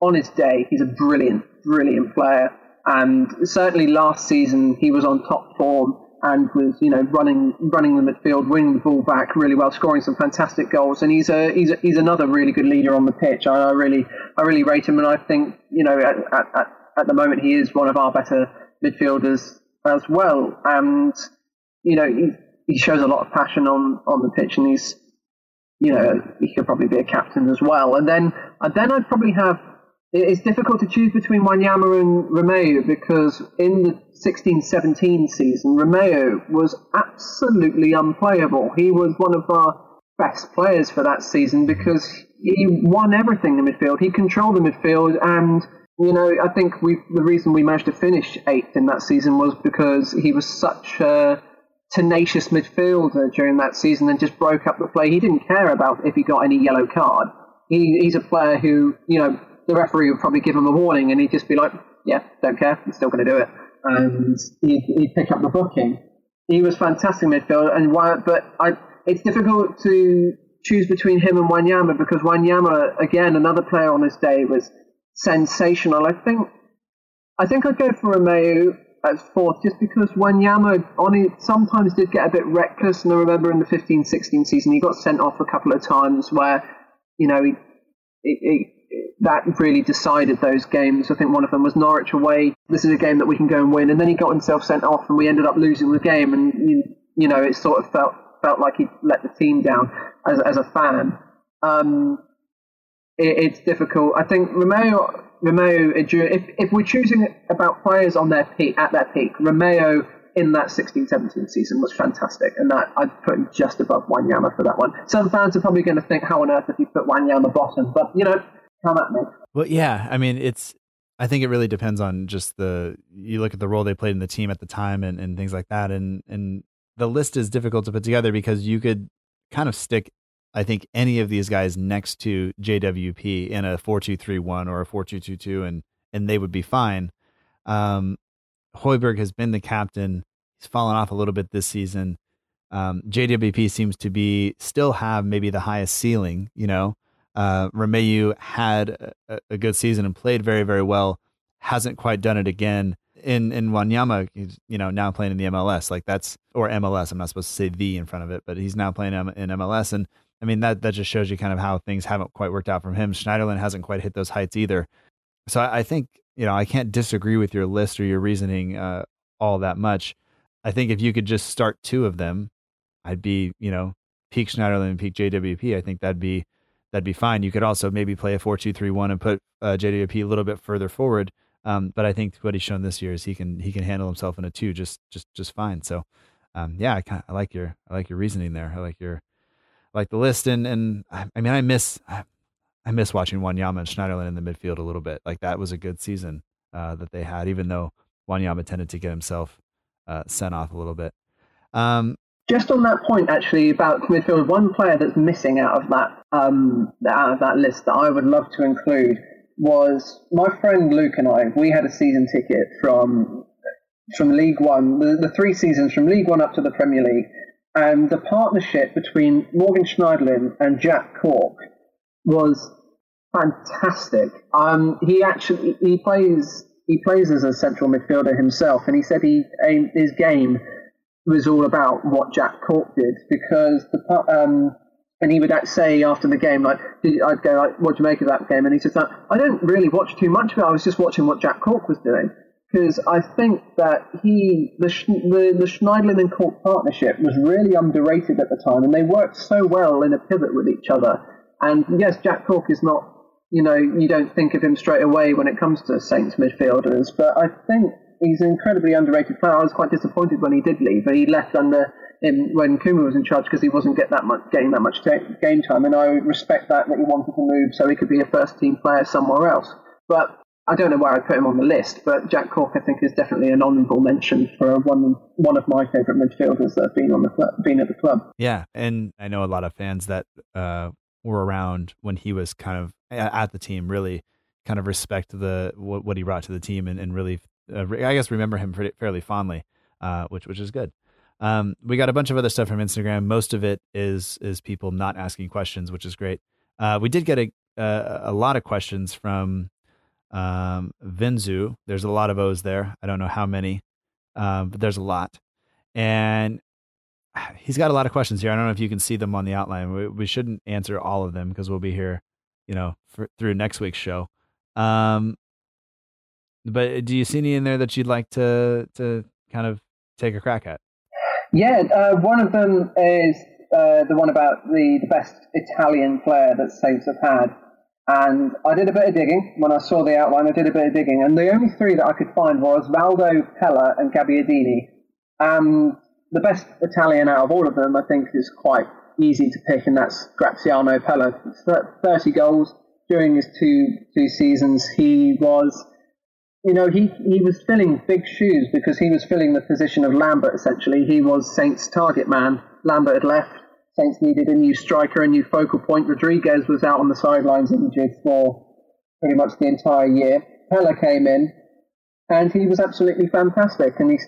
on his day, he's a brilliant, brilliant player, and certainly last season he was on top form and was you know running running the midfield, winning the ball back really well, scoring some fantastic goals. And he's a he's a, he's another really good leader on the pitch. I, I really I really rate him, and I think you know at, at, at the moment he is one of our better midfielders as well. And you know he, he shows a lot of passion on on the pitch, and he's you know he could probably be a captain as well. And then and then I'd probably have it's difficult to choose between Wanyama and Romeu because in the 16-17 season, Romeu was absolutely unplayable. He was one of our best players for that season because he won everything in midfield. He controlled the midfield, and you know, I think we the reason we managed to finish eighth in that season was because he was such a tenacious midfielder during that season and just broke up the play. He didn't care about if he got any yellow card. He, he's a player who, you know, the referee would probably give him a warning and he'd just be like, yeah, don't care, I'm still going to do it. And he'd, he'd pick up the booking. He was fantastic midfield, and why, but I, it's difficult to choose between him and Wanyama because Wanyama, again, another player on his day, was sensational. I think I think I'd go for Romeu as fourth just because Wanyama on it sometimes did get a bit reckless. And I remember in the 15-16 season, he got sent off a couple of times where, you know, he, he, that really decided those games. I think one of them was Norwich away. This is a game that we can go and win. And then he got himself sent off, and we ended up losing the game. And you, you know, it sort of felt felt like he let the team down as as a fan. Um, it, it's difficult. I think Romeu Romeu, if, if we're choosing about players on their peak, at their peak, Romeu in that 16-17 season was fantastic, and that I'd put him just above Wanyama for that one. Some fans are probably going to think, how on earth have you put Wanyama bottom? But, you know, come. Well, yeah, I mean, it's, I think it really depends on just the, you look at the role they played in the team at the time and, and things like that, and, and the list is difficult to put together because you could kind of stick I think any of these guys next to JWP in a 4231 or a 4222 and and they would be fine. Um, Højbjerg has been the captain. He's fallen off a little bit this season. Um, JWP seems to be still have maybe the highest ceiling, you know. Uh, had a, a, good season and played very, very well. Hasn't quite done it again. In in Wanyama, he's you know now playing in the MLS, like that's or MLS. I'm not supposed to say the in front of it, but he's now playing in MLS, and I mean, that that just shows you kind of how things haven't quite worked out from him. Schneiderlin hasn't quite hit those heights either. So I, I think you know I can't disagree with your list or your reasoning uh, all that much. I think if you could just start two of them, I'd be you know peak Schneiderlin and peak JWP. I think that'd be that'd be fine. You could also maybe play a four two three one and put uh, JWP a little bit further forward. Um, but I think what he's shown this year is he can he can handle himself in a two just just just fine. So um, yeah, I, kind I like your I like your reasoning there. I like your like the list and and I, I mean I miss I miss watching Wanyama and Schneiderlin in the midfield a little bit. Like that was a good season uh, that they had, even though Wanyama tended to get himself uh, sent off a little bit. Um, just on that point, actually, about midfield, one player that's missing out of that um, out of that list that I would love to include was my friend Luke and I. We had a season ticket from from League One, the, the three seasons from League One up to the Premier League, and the partnership between Morgan Schneiderlin and Jack Cork was fantastic. Um, he actually he plays he plays as a central midfielder himself, and he said he his game was all about what Jack Cork did because the um, and he would say after the game like I'd go like what do you make of that game, and he says I don't really watch too much of it. I was just watching what Jack Cork was doing because I think that he the the, the Schneiderlin and Cork partnership was really underrated at the time, and they worked so well in a pivot with each other. And yes, Jack Cork is not, you know, you don't think of him straight away when it comes to Saints midfielders, but I think he's an incredibly underrated player. I was quite disappointed when he did leave, but he left under him when Koeman was in charge because he wasn't get that much, getting that much t- game time, and I respect that that he wanted to move so he could be a first team player somewhere else. But I don't know where I put him on the list, but Jack Cork I think is definitely an honourable mention for one one of my favourite midfielders that have been on the been at the club. Yeah, and I know a lot of fans that uh, were around when he was kind of at the team really kind of respect the what, what he brought to the team and, and really uh, I guess remember him pretty, fairly fondly, uh, which which is good. Um, we got a bunch of other stuff from Instagram. Most of it is is people not asking questions, which is great. Uh, we did get a, a, a lot of questions from um, Vinzu. There's a lot of O's there. I don't know how many, um, but there's a lot. And he's got a lot of questions here. I don't know if you can see them on the outline. We, we shouldn't answer all of them because we'll be here, you know, for, through next week's show. Um, but do you see any in there that you'd like to to kind of take a crack at? Yeah, uh, one of them is uh, the one about the, the best Italian player that Saints have had. And I did a bit of digging. When I saw the outline, I did a bit of digging. And the only three that I could find was Valdo, Pellè, and Gabbiadini. Um, the best Italian out of all of them, I think, is quite easy to pick, and that's Graziano Pellè. 30 goals during his two two seasons. He was, you know, he, he was filling big shoes because he was filling the position of Lambert, essentially. He was Saints' target man. Lambert had left. Saints needed a new striker, a new focal point. Rodriguez was out on the sidelines injured for pretty much the entire year. Pellè came in, and he was absolutely fantastic. And he's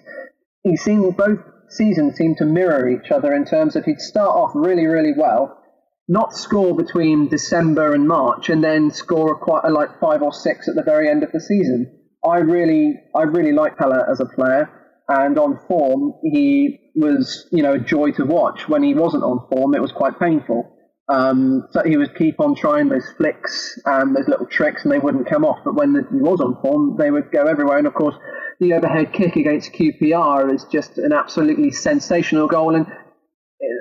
he seemed both seasons seemed to mirror each other in terms of he'd start off really, really well, not score between December and March, and then score quite a, like five or six at the very end of the season. I really, I really like Pellè as a player, and on form, he was, you know, a joy to watch. When he wasn't on form, it was quite painful. Um, so he would keep on trying those flicks, and those little tricks, and they wouldn't come off. But when he was on form, they would go everywhere. And of course, the overhead kick against QPR is just an absolutely sensational goal. And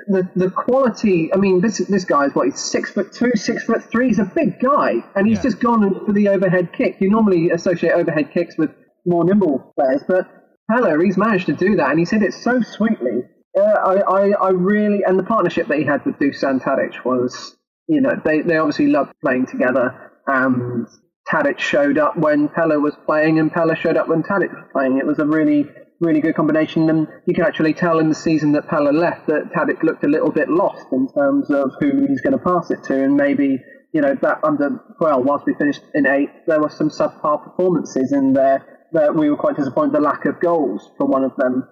the the quality, I mean, this this guy is what he's six foot two, six foot three. He's a big guy, and he's yeah. just gone for the overhead kick. You normally associate overhead kicks with more nimble players, but Pellè, he's managed to do that, and he's hit it so sweetly. Uh, I, I, I really, and the partnership that he had with Dusan Tadic was, you know, they, they obviously loved playing together. And Tadic showed up when Pellè was playing, and Pellè showed up when Tadic was playing. It was a really, really good combination, and you can actually tell in the season that Pellè left that Tadic looked a little bit lost in terms of who he's going to pass it to, and maybe you know that under well, whilst we finished in eighth, there were some subpar performances in there that we were quite disappointed the lack of goals for one of them,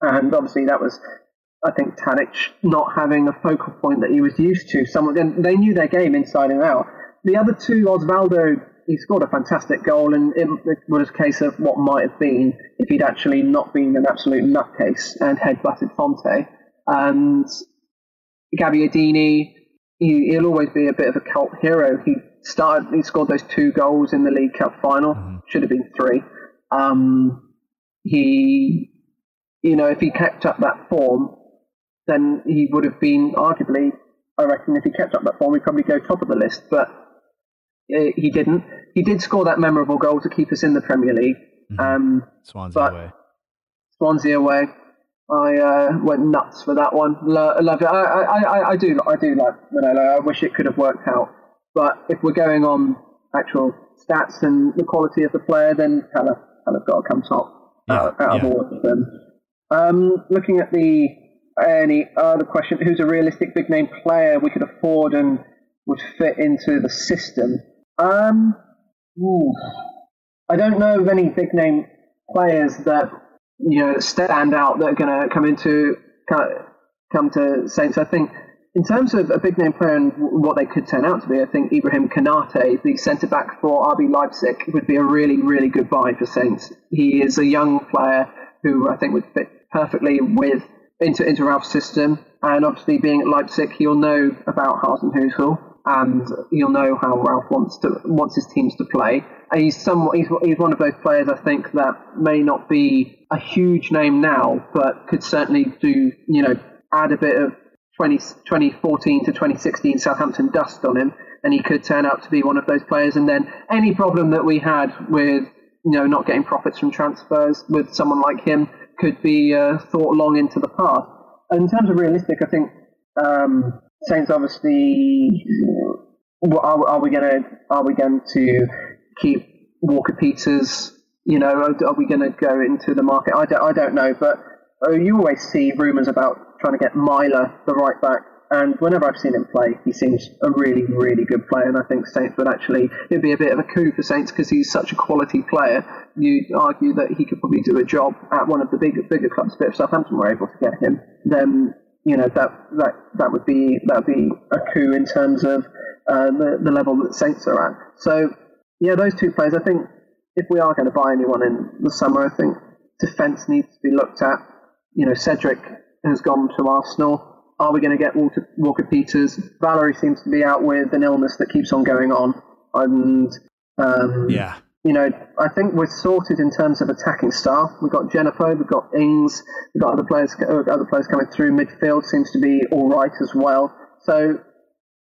and obviously that was I think Tadic not having a focal point that he was used to. Someone they knew their game inside and out. The other two, Osvaldo he scored a fantastic goal, and it, it, was a case of what might have been if he'd actually not been an absolute nutcase and headbutted Fonte. And Gabbiadini, he, will always be a bit of a cult hero. He started, he scored those two goals in the League Cup final. Mm-hmm. Should have been three. Um, he, you know, if he kept up that form, then he would have been arguably. I reckon if he kept up that form, he'd probably go top of the list. But he didn't. He did score that memorable goal to keep us in the Premier League. Mm-hmm. Um, Swansea away. Swansea away. I uh, went nuts for that one. Lo- love it. I, I, I, I, do. I do like Manolo. I wish it could have worked out. But if we're going on actual stats and the quality of the player, then Pellè, Pellè's got to come top yeah, out, out yeah. of all of them. Um, looking at the any other question, who's a realistic big name player we could afford and would fit into the system? Um, ooh, I don't know of any big name players that you know stand out that are going to come into come to Saints. I think in terms of a big name player and what they could turn out to be, I think Ibrahim Konate, the centre back for RB Leipzig, would be a really really good buy for Saints. He is a young player who I think would fit perfectly with into into Ralph's system, and obviously being at Leipzig, he'll know about Hasenhüttl and you'll know how Ralph wants to wants his teams to play. And he's some he's, he's one of those players I think that may not be a huge name now, but could certainly do you know add a bit of 20, 2014 to 2016 Southampton dust on him, and he could turn out to be one of those players. And then any problem that we had with you know not getting profits from transfers with someone like him could be uh, thought long into the past. And in terms of realistic, I think um, Saints obviously. Are, are we going to are we going to keep Walker Peters? You know, are, are we going to go into the market? I don't, I don't know, but uh, you always see rumours about trying to get Myler, the right back, and whenever I've seen him play, he seems a really, really good player. And I think Saints would actually it'd be a bit of a coup for Saints because he's such a quality player. You'd argue that he could probably do a job at one of the bigger, bigger clubs. But if Southampton were able to get him, then you know that that that would be that would be a coup in terms of uh, the the level that Saints are at. So yeah, those two players. I think if we are going to buy anyone in the summer, I think defence needs to be looked at. You know, Cedric has gone to Arsenal. Are we going to get Walter, Walker Peters? Valery seems to be out with an illness that keeps on going on, and um, yeah, you know, I think we're sorted in terms of attacking staff. We've got Djenepo, we've got Ings, we've got other players, other players coming through. Midfield seems to be all right as well. So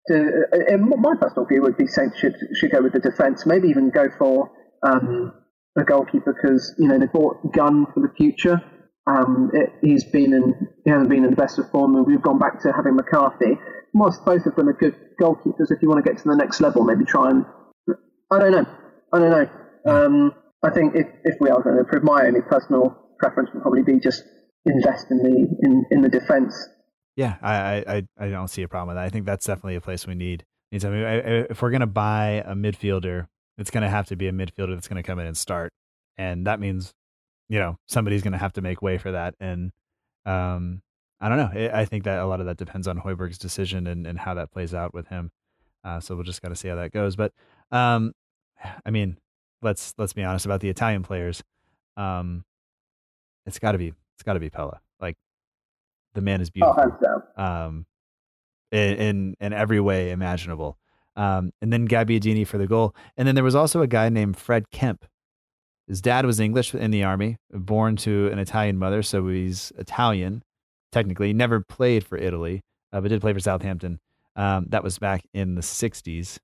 to, uh, my personal view would be Saints should should go with the defence, maybe even go for um, a goalkeeper because you know they bought Gunn for the future. Um, it, he's been in he hasn't been in the best of form, and we've gone back to having McCarthy. Both of them are good goalkeepers, if you want to get to the next level, maybe try and I don't know, I don't know. Um, I think if, if we are going to improve, my only personal preference would probably be just invest in the in, in the defence. Yeah, I, I I don't see a problem with that. I think that's definitely a place we need. need something. If we're going to buy a midfielder, it's going to have to be a midfielder that's going to come in and start, and that means, you know, somebody's going to have to make way for that. And um, I don't know. I think that a lot of that depends on Højbjerg's decision and, and how that plays out with him. Uh, so we'll just got to see how that goes. But um, I mean, let's let's be honest about the Italian players. Um, it's got to be it's got to be Pellè. Like the man is beautiful. Oh, um, in, in in every way imaginable. Um, and then Gabbiadini for the goal. And then there was also a guy named Fred Kemp. His dad was English in the army, born to an Italian mother, so he's Italian technically. Never played for Italy, uh, but did play for Southampton. Um, that was back in the 60s,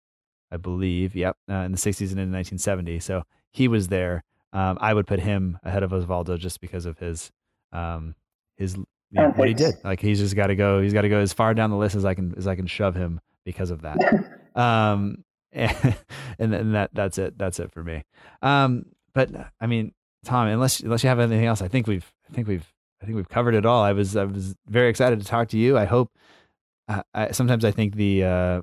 I believe. Yep, uh, in the 60s and in 1970. So he was there. Um, I would put him ahead of Osvaldo just because of his um, his you know, what he did. Like he's just got to go. He's got to go as far down the list as I can as I can shove him because of that. um, and, and that that's it. That's it for me. Um, but I mean, Tom, unless unless you have anything else, I think we've I think we've I think we've covered it all. I was I was very excited to talk to you. I hope. Uh, I, sometimes I think the uh,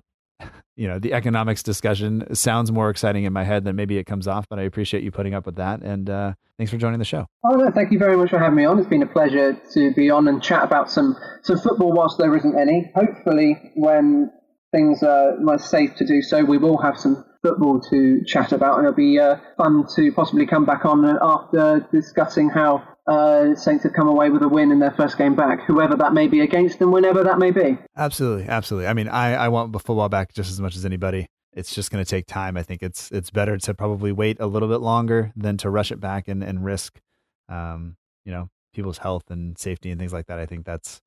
you know the economics discussion sounds more exciting in my head than maybe it comes off. But I appreciate you putting up with that, and uh, thanks for joining the show. Oh no, thank you very much for having me on. It's been a pleasure to be on and chat about some some football whilst there isn't any. Hopefully, when things are safe to do so, we will have some football to chat about, and it'll be uh, fun to possibly come back on after discussing how uh, Saints have come away with a win in their first game back, whoever that may be against them, whenever that may be. Absolutely, absolutely. I mean, I, I want football back just as much as anybody. It's just going to take time. I think it's it's better to probably wait a little bit longer than to rush it back and, and risk, um, you know, people's health and safety and things like that. I think that's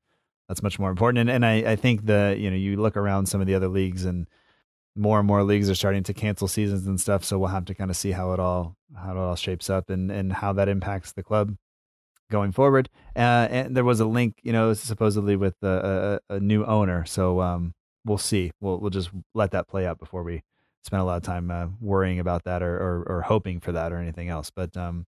that's much more important. And and I, I think the you know you look around some of the other leagues and more and more leagues are starting to cancel seasons and stuff. So we'll have to kind of see how it all how it all shapes up and and how that impacts the club going forward. Uh, and there was a link, you know, supposedly with a, a, a new owner. So um, we'll see. We'll we'll just let that play out before we spend a lot of time uh, worrying about that or, or, or hoping for that or anything else. But um,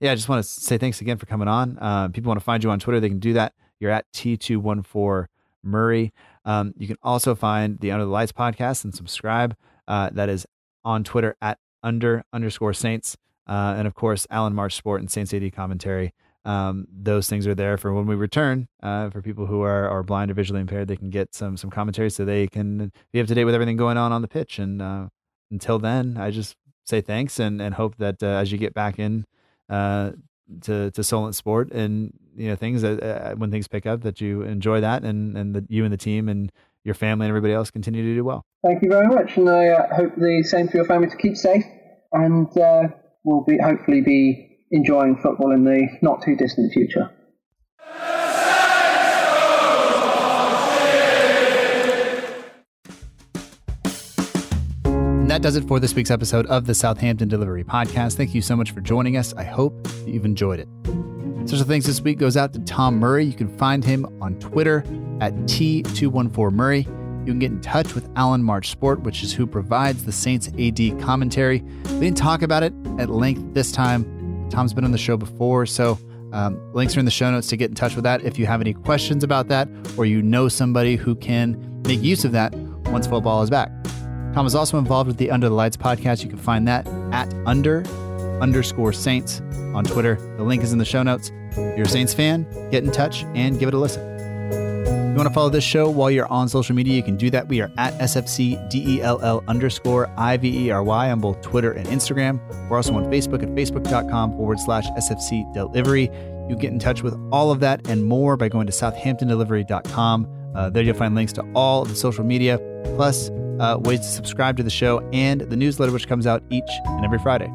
yeah, I just want to say thanks again for coming on. Uh, people want to find you on Twitter, they can do that. You're at T214 Murray. Um, you can also find the Under the Lights podcast and subscribe. Uh, that is on Twitter at under underscore Saints. Uh, and of course, Alan March Sport and Saints AD commentary. Um, those things are there for when we return. Uh, for people who are, are blind or visually impaired, they can get some some commentary so they can be up to date with everything going on on the pitch. And uh, until then, I just say thanks and, and hope that uh, as you get back in uh, to to Solent Sport and you know things that uh, when things pick up that you enjoy that and and that you and the team and your family and everybody else continue to do well. Thank you very much, and I uh, hope the same for your family to keep safe, and uh, we'll be hopefully be enjoying football in the not too distant future. And that does it for this week's episode of the Southampton Delivery Podcast. Thank you so much for joining us. I hope you've enjoyed it. Special thanks this week goes out to Tom Murray. You can find him on Twitter at T214Murray. You can get in touch with Alan March Sport, which is who provides the Saints AD commentary. We didn't talk about it at length this time. Tom's been on the show before, so um, links are in the show notes to get in touch with that if you have any questions about that or you know somebody who can make use of that once football is back. Tom is also involved with the Under the Lights podcast. You can find that at under underscore Saints on Twitter. The link is in the show notes. If you're a Saints fan, get in touch and give it a listen. You want to follow this show while you're on social media, you can do that. We are at SFCDELL underscore IVERY on both Twitter and Instagram. We're also on Facebook at facebook.com forward slash SFC delivery. You get in touch with all of that and more by going to southamptondelivery.com. Uh, there you'll find links to all of the social media, plus uh, ways to subscribe to the show and the newsletter, which comes out each and every Friday.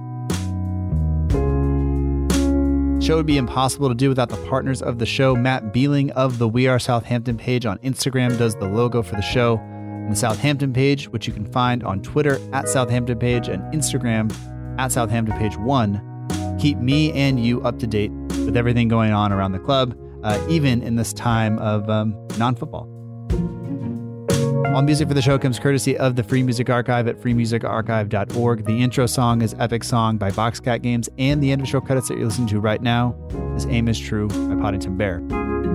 Show would be impossible to do without the partners of the show. Matt Beeling of the We Are Southampton page on Instagram does the logo for the show. and the Southampton page, which you can find on Twitter at Southampton Page and Instagram at Southampton Page 1, keep me and you up to date with everything going on around the club, uh, even in this time of um, non football. All music for the show comes courtesy of the Free Music Archive at freemusicarchive.org. The intro song is Epic Song by Boxcat Games, and the end of show credits that you're listening to right now is Aim is True by Podington Bear.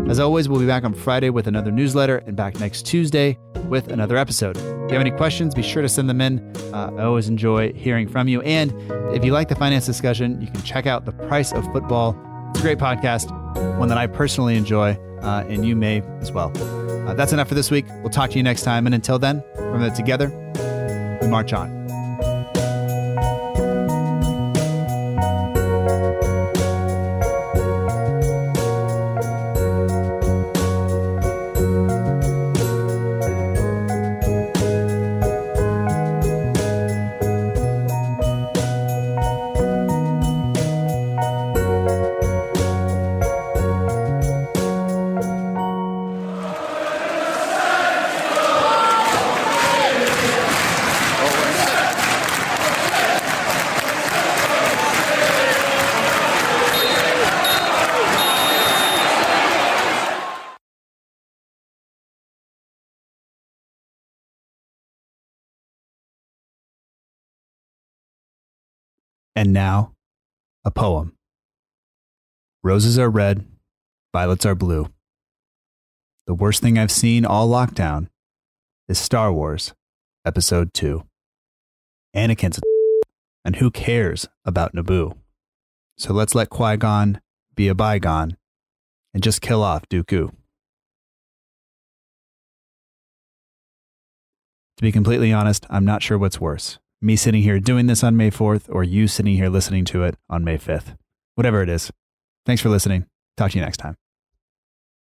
As always, we'll be back on Friday with another newsletter and back next Tuesday with another episode. If you have any questions, be sure to send them in. Uh, I always enjoy hearing from you. And if you like the finance discussion, you can check out The Price of Football. It's a great podcast, one that I personally enjoy, uh, and you may as well. Uh, that's enough for this week. We'll talk to you next time. And until then, from that together, we march on. And now, a poem. Roses are red, violets are blue. The worst thing I've seen all lockdown is Star Wars Episode 2. Anakin's and who cares about Naboo? So let's let Qui Gon be a bygone and just kill off Dooku. To be completely honest, I'm not sure what's worse me sitting here doing this on May 4th or you sitting here listening to it on May 5th. Whatever it is. Thanks for listening. Talk to you next time.